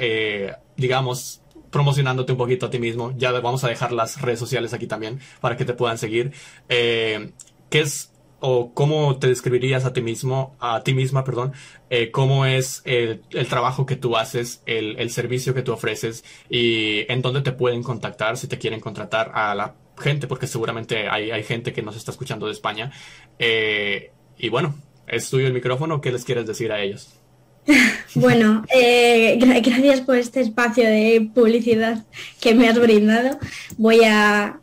digamos, promocionándote un poquito a ti mismo. Ya vamos a dejar las redes sociales aquí también para que te puedan seguir. Eh, ¿Qué es o cómo te describirías a ti mismo, a ti misma, perdón, eh, cómo es el, trabajo que tú haces, el, servicio que tú ofreces y en dónde te pueden contactar si te quieren contratar a la gente, porque seguramente hay, hay gente que nos está escuchando de España. Eh, y bueno, es tuyo el micrófono, ¿qué les quieres decir a ellos? Bueno, eh, gracias por este espacio de publicidad que me has brindado. Voy a,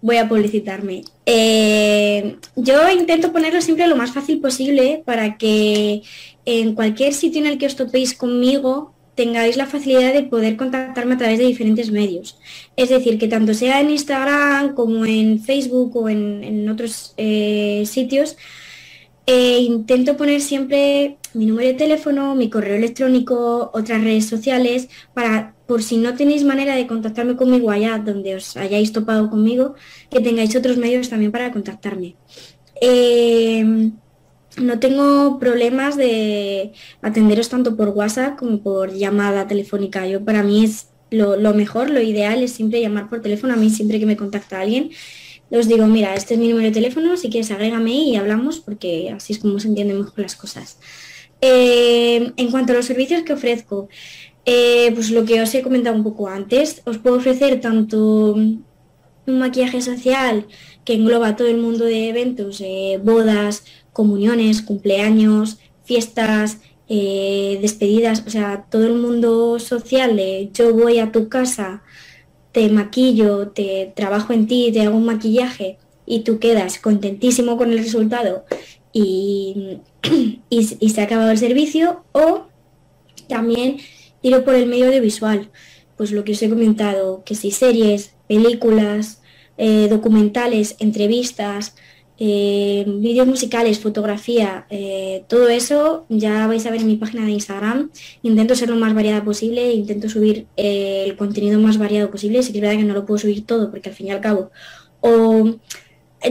voy a publicitarme. Eh, yo intento ponerlo siempre lo más fácil posible para que en cualquier sitio en el que os topéis conmigo tengáis la facilidad de poder contactarme a través de diferentes medios. Es decir, que tanto sea en Instagram como en Facebook o en, otros eh, sitios, eh, intento poner siempre mi número de teléfono, mi correo electrónico, otras redes sociales, para, por si no tenéis manera de contactarme conmigo allá donde os hayáis topado conmigo, que tengáis otros medios también para contactarme. Eh, no tengo problemas de atenderos tanto por WhatsApp como por llamada telefónica. Yo para mí es lo, mejor, lo ideal es siempre llamar por teléfono. A mí siempre que me contacta alguien, os digo, mira, este es mi número de teléfono, si quieres agrégame y hablamos porque así es como se entienden mejor las cosas. Eh, en cuanto a los servicios que ofrezco, eh, pues lo que os he comentado un poco antes, os puedo ofrecer tanto un maquillaje social que engloba todo el mundo de eventos, eh, bodas, comuniones, cumpleaños, fiestas, despedidas, o sea, todo el mundo social yo voy a tu casa, maquillo, te trabajo en ti, te hago un maquillaje y tú quedas contentísimo con el resultado y, y, se ha acabado el servicio o también tiro por el medio audiovisual, pues lo que os he comentado, que si series, películas, eh, documentales, entrevistas, eh, vídeos musicales, fotografía, eh, todo eso ya vais a ver en mi página de Instagram. Intento ser lo más variada posible, intento subir eh, el contenido más variado posible. Si es verdad que no lo puedo subir todo porque al fin y al cabo o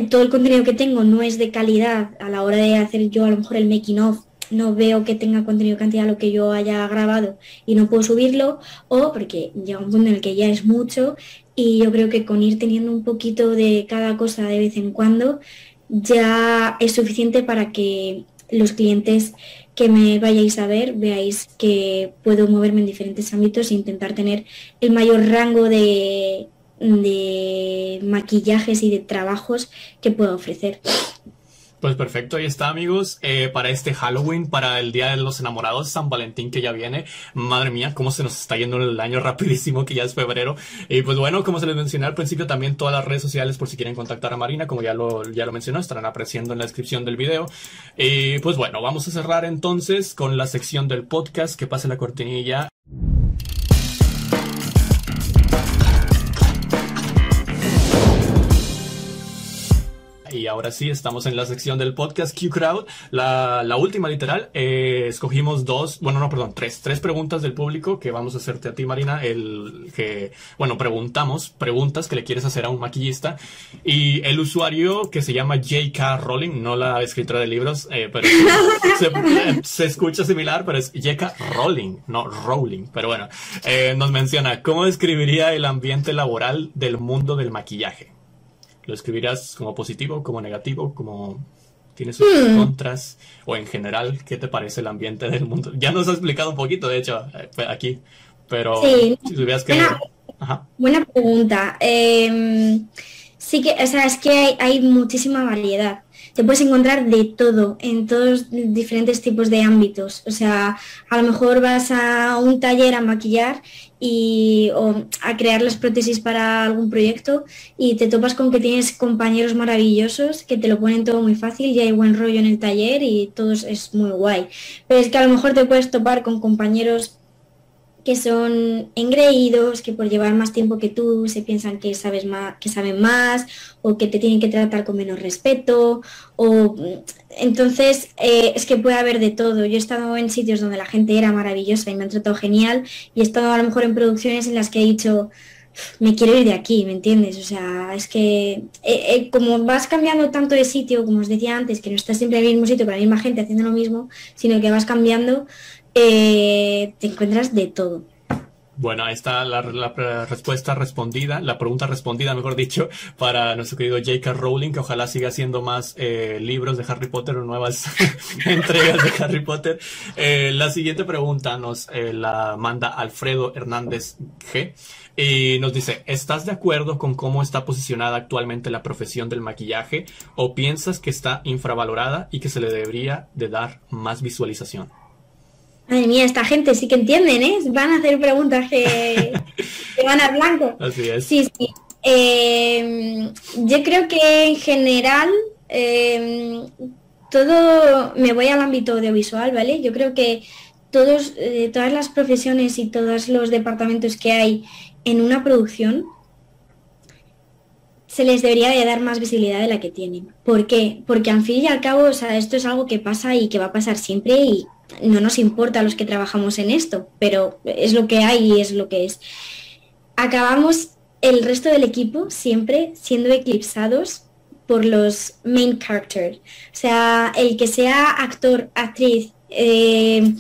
todo el contenido que tengo no es de calidad a la hora de hacer yo a lo mejor el making of no veo que tenga contenido cantidad lo que yo haya grabado y no puedo subirlo o porque llega un punto en el que ya es mucho y yo creo que con ir teniendo un poquito de cada cosa de vez en cuando ya es suficiente para que los clientes que me vayáis a ver veáis que puedo moverme en diferentes ámbitos e intentar tener el mayor rango de, de maquillajes y de trabajos que puedo ofrecer. Pues perfecto, ahí está amigos, eh, para este Halloween, para el Día de los Enamorados, San Valentín que ya viene. Madre mía, cómo se nos está yendo el año rapidísimo, que ya es febrero. Y pues bueno, como se les mencioné al principio, también todas las redes sociales por si quieren contactar a Marina, como ya lo, ya lo mencionó, estarán apareciendo en la descripción del video. Y pues bueno, vamos a cerrar entonces con la sección del podcast, que pase la cortinilla. Y ahora sí, estamos en la sección del podcast Q Crowd, la, última literal. Eh, escogimos dos, bueno, no, perdón, tres, tres preguntas del público que vamos a hacerte a ti, Marina. El que, bueno, preguntamos, preguntas que le quieres hacer a un maquillista. Y el usuario que se llama J.K. Rowling, no la escritora de libros, eh, pero se, se, escucha similar, pero es J.K. Rowling, no Rowling. Pero bueno, eh, nos menciona, ¿cómo describiría el ambiente laboral del mundo del maquillaje? ¿Lo escribirás como positivo, como negativo, como tiene sus hmm. contras? O en general, ¿qué te parece el ambiente del mundo? Ya nos ha explicado un poquito, de hecho, eh, aquí, pero si tuvieras que... Buena, pregunta. Em, sí que, o sea, es que hay, hay muchísima variedad te puedes encontrar de todo en todos diferentes tipos de ámbitos. O sea, a lo mejor vas a un taller a maquillar y, o a crear las prótesis para algún proyecto y te topas con que tienes compañeros maravillosos que te lo ponen todo muy fácil y hay buen rollo en el taller y todo es muy guay. Pero es que a lo mejor te puedes topar con compañeros que son engreídos, que por llevar más tiempo que tú se piensan que sabes más, que saben más, o que te tienen que tratar con menos respeto, o entonces eh, es que puede haber de todo. Yo he estado en sitios donde la gente era maravillosa y me han tratado genial, y he estado a lo mejor en producciones en las que he dicho me quiero ir de aquí, ¿me entiendes? O sea, es que eh, eh, como vas cambiando tanto de sitio, como os decía antes, que no estás siempre en el mismo sitio con la misma gente haciendo lo mismo, sino que vas cambiando, eh, te encuentras de todo. Bueno, ahí está la, respuesta respondida, la pregunta respondida, mejor dicho, para nuestro querido J.K. Rowling, que ojalá siga haciendo más eh, libros de Harry Potter o nuevas entregas de Harry Potter. Eh, la siguiente pregunta nos la manda Alfredo Hernández G. Y nos dice, ¿estás de acuerdo con cómo está posicionada actualmente la profesión del maquillaje o piensas que está infravalorada y que se le debería de dar más visualización? Madre mía, esta gente sí que entienden, ¿eh? Van a hacer preguntas que, van a blanco. Así es. Sí, sí. Em, yo creo que en general em, todo, me voy al ámbito audiovisual, ¿vale? Yo creo que todos, eh, todas las profesiones y todos los departamentos que hay en una producción se les debería de dar más visibilidad de la que tienen. ¿Por qué? Porque al fin y al cabo, o sea, esto es algo que pasa y que va a pasar siempre y no nos importa a los que trabajamos en esto, pero es lo que hay y es lo que es. Acabamos el resto del equipo siempre siendo eclipsados por los main characters. O sea, el que sea actor, actriz, eh,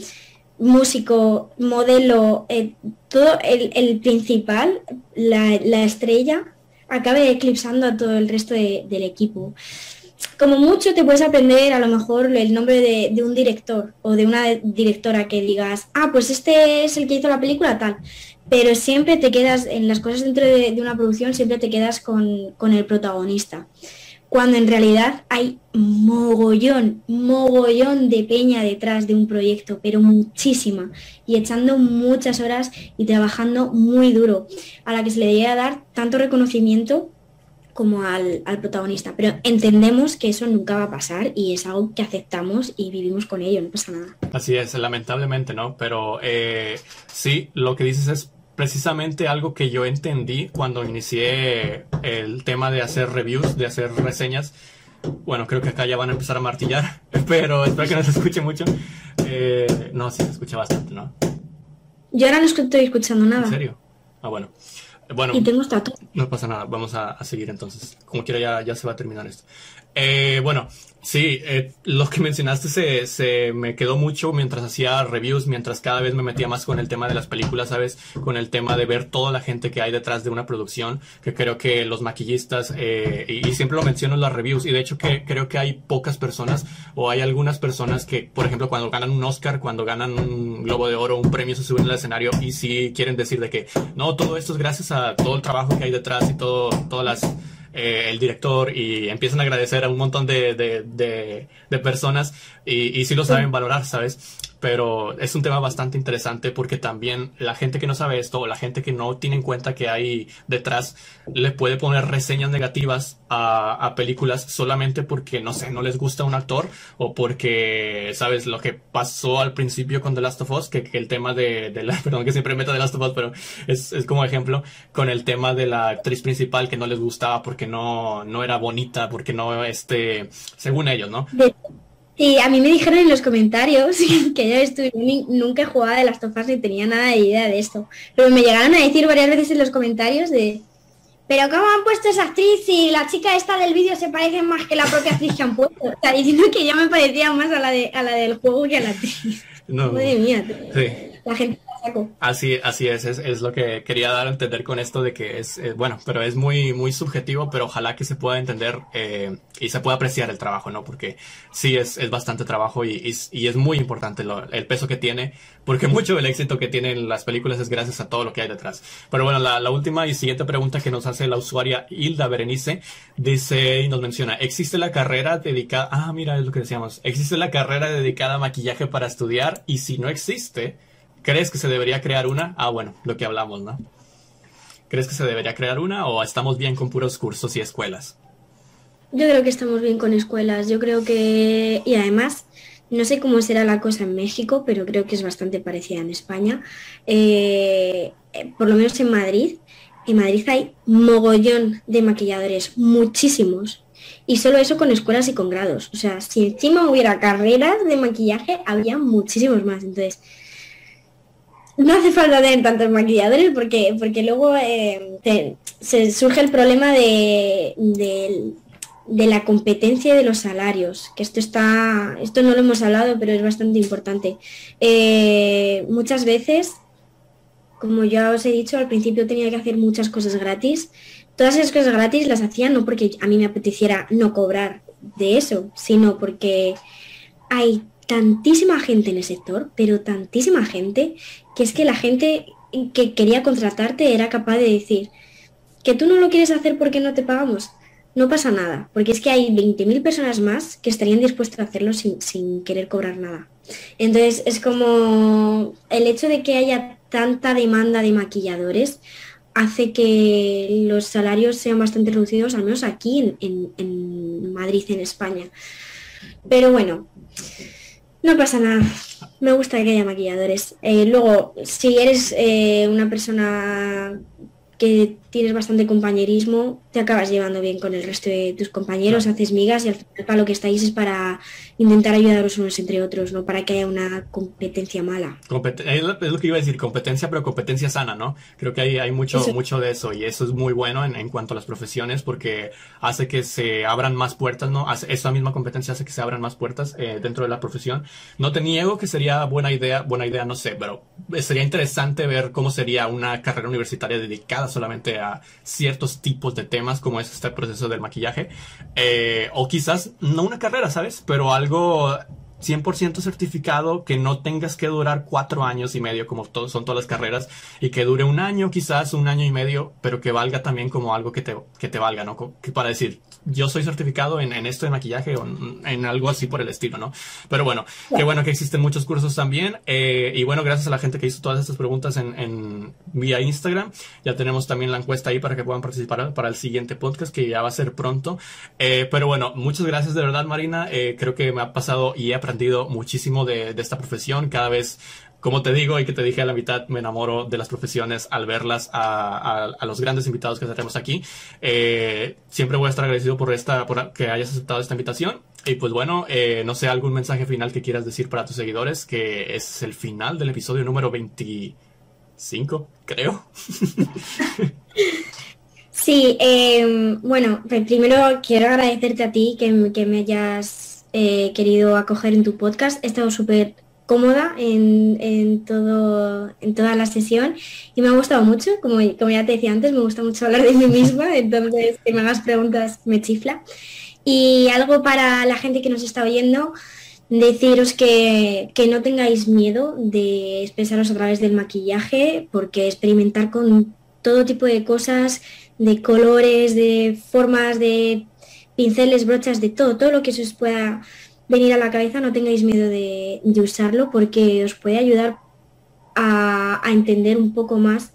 músico, modelo, eh, todo el, principal, la, estrella, acabe eclipsando a todo el resto del equipo. Como mucho te puedes aprender a lo mejor el nombre de, un director o de una directora que digas, ah, pues este es el que hizo la película tal. Pero siempre te quedas, en las cosas dentro de, una producción, siempre te quedas con, con el protagonista cuando en realidad hay mogollón, mogollón de peña detrás de un proyecto, pero muchísima, y echando muchas horas y trabajando muy duro, a la que se le debería dar tanto reconocimiento como al, protagonista. Pero entendemos que eso nunca va a pasar y es algo que aceptamos y vivimos con ello, no pasa nada. Así es, lamentablemente, ¿no? Pero eh, sí, lo que dices es precisamente algo que yo entendí cuando inicié el tema de hacer reviews, de hacer reseñas. Bueno, creo que acá ya van a empezar a martillar, pero espero que no se escuche mucho. Eh, no, sí se escucha bastante, ¿no? Yo ahora no estoy escuchando nada. ¿En serio? Ah, bueno. Bueno, y tengo estatus. No pasa nada, vamos a, seguir entonces. Como quiera ya, ya se va a terminar esto. Eh, bueno, Sí, eh, lo que mencionaste se, se, me quedó mucho mientras hacía reviews, mientras cada vez me metía más con el tema de las películas, ¿sabes? Con el tema de ver toda la gente que hay detrás de una producción, que creo que los maquillistas, eh, y, siempre lo menciono en las reviews, y de hecho que creo que hay pocas personas, o hay algunas personas que, por ejemplo, cuando ganan un Oscar, cuando ganan un Globo de Oro, un premio, se suben al escenario y sí quieren decir de que, no, todo esto es gracias a todo el trabajo que hay detrás y todo, todas las eh, el director y empiezan a agradecer a un montón de, de, personas y, y sí lo saben valorar, ¿sabes? Pero es un tema bastante interesante porque también la gente que no sabe esto o la gente que no tiene en cuenta que hay detrás le puede poner reseñas negativas a, películas solamente porque, no sé, no les gusta un actor o porque, ¿sabes? Lo que pasó al principio con The Last of Us, que, el tema de, la, perdón que siempre meto The Last of Us, pero es, como ejemplo, con el tema de la actriz principal que no les gustaba porque no, no era bonita, porque no, este, según ellos, ¿no? Y a mí me dijeron en los comentarios que yo estuve, nunca jugaba de las tofas ni tenía nada de idea de esto. Pero me llegaron a decir varias veces en los comentarios de, pero ¿cómo han puesto esa actriz y la chica esta del vídeo se parece más que la propia actriz que han puesto? O sea, diciendo que ya me parecía más a la, de, a la del juego que a la actriz. No. Madre mía. Sí. La gente Así, así es, es, lo que quería dar a entender con esto de que es, eh, bueno, pero es muy, muy subjetivo, pero ojalá que se pueda entender eh, y se pueda apreciar el trabajo, ¿no? Porque sí es, es bastante trabajo y, y, es muy importante el peso que tiene, porque mucho del éxito que tienen las películas es gracias a todo lo que hay detrás. Pero bueno, la, última y siguiente pregunta que nos hace la usuaria Hilda Berenice dice y nos menciona, ¿existe la carrera dedicada, ah, mira, es lo que decíamos, ¿existe la carrera dedicada a maquillaje para estudiar? Y si no existe, ¿Crees que se debería crear una? Ah, bueno, lo que hablamos, ¿no? ¿Crees que se debería crear una o estamos bien con puros cursos y escuelas? Yo creo que estamos bien con escuelas. Yo creo que... Y además, no sé cómo será la cosa en México, pero creo que es bastante parecida en España. Eh, por lo menos en Madrid. En Madrid hay mogollón de maquilladores, muchísimos. Y solo eso con escuelas y con grados. O sea, si encima hubiera carreras de maquillaje, habría muchísimos más. Entonces, no hace falta tener tantos maquilladores porque, porque luego eh, se surge el problema de, de, la competencia de los salarios, que esto está, esto no lo hemos hablado, pero es bastante importante. Eh, muchas veces, como ya os he dicho, al principio tenía que hacer muchas cosas gratis. Todas esas cosas gratis las hacía no porque a mí me apeteciera no cobrar de eso, sino porque hay tantísima gente en el sector, pero tantísima gente, que es que la gente que quería contratarte era capaz de decir que tú no lo quieres hacer porque no te pagamos. No pasa nada, porque es que hay 20.000 personas más que estarían dispuestas a hacerlo sin, sin querer cobrar nada. Entonces es como el hecho de que haya tanta demanda de maquilladores hace que los salarios sean bastante reducidos, al menos aquí en, en Madrid, en España. Pero bueno, no pasa nada. Me gusta que haya maquilladores. Eh, luego, si eres eh, una persona que tienes bastante compañerismo, te acabas llevando bien con el resto de tus compañeros, haces migas y al final para lo que estáis es para intentar ayudaros unos entre otros, no para que haya una competencia mala. es lo que iba a decir, competencia, pero competencia sana, ¿no? Creo que hay, hay mucho, mucho de eso y eso es muy bueno en, en, cuanto a las profesiones porque hace que se abran más puertas, ¿no? esa misma competencia hace que se abran más puertas eh, dentro de la profesión. No te niego que sería buena idea, buena idea, no sé, pero sería interesante ver cómo sería una carrera universitaria dedicada solamente a ciertos tipos de temas como es este proceso del maquillaje. Eh, o quizás no una carrera, ¿sabes? Pero algo 100% certificado, que no tengas que durar cuatro años y medio como son todas las carreras y que dure un año quizás, un año y medio, pero que valga también como algo que te, que te valga, ¿no? Que para decir, yo soy certificado en, esto de maquillaje o en, algo así por el estilo, ¿no? Pero bueno, qué bueno que existen muchos cursos también eh, y bueno, gracias a la gente que hizo todas estas preguntas en, en vía Instagram, ya tenemos también la encuesta ahí para que puedan participar para el siguiente podcast que ya va a ser pronto. Eh, pero bueno, muchas gracias de verdad Marina, eh, creo que me ha pasado y he aprendido muchísimo de, esta profesión. Cada vez como te digo y que te dije a la mitad, me enamoro de las profesiones al verlas a, los grandes invitados que tenemos aquí. Eh, siempre voy a estar agradecido por esta, por que hayas aceptado esta invitación. Y pues bueno, eh, no sé, algún mensaje final que quieras decir para tus seguidores, que es el final del episodio número 25, creo. Sí, em, bueno, pues primero quiero agradecerte a ti que, que me hayas eh, querido acoger en tu podcast. He estado súper cómoda en, todo, en toda la sesión y me ha gustado mucho, como, como ya te decía antes, me gusta mucho hablar de mí misma, entonces que me hagas preguntas me chifla. Y algo para la gente que nos está oyendo, deciros que, que no tengáis miedo de expresaros a través del maquillaje, porque experimentar con todo tipo de cosas, de colores, de formas, de pinceles, brochas, de todo, todo lo que se os pueda venir a la cabeza, no tengáis miedo de, usarlo porque os puede ayudar a, entender un poco más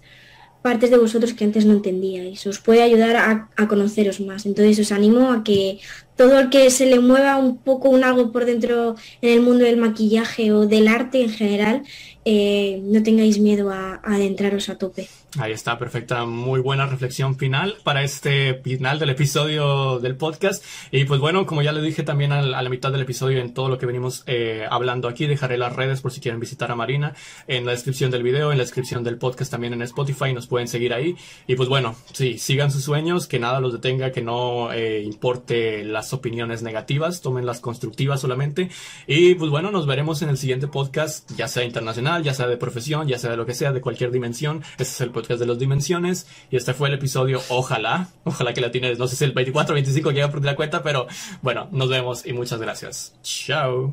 partes de vosotros que antes no entendíais. Os puede ayudar a, a, conoceros más. Entonces os animo a que todo el que se le mueva un poco un algo por dentro en el mundo del maquillaje o del arte en general, eh, no tengáis miedo a, adentraros a tope. Ahí está, perfecta, muy buena reflexión final para este final del episodio del podcast. Y pues bueno, como ya le dije también a la, mitad del episodio en todo lo que venimos eh, hablando aquí, dejaré las redes por si quieren visitar a Marina en la descripción del video, en la descripción del podcast también en Spotify, nos pueden seguir ahí. Y pues bueno, sí, sigan sus sueños, que nada los detenga, que no eh, importe las opiniones negativas, tomen las constructivas solamente. Y pues bueno, nos veremos en el siguiente podcast, ya sea internacional ya sea de profesión, ya sea de lo que sea, de cualquier dimensión. Este es el de las dimensiones y este fue el episodio, ojalá, ojalá que la tienes, no sé si el 24 o 25 llega perder la cuenta, pero bueno, nos vemos y muchas gracias. Chao.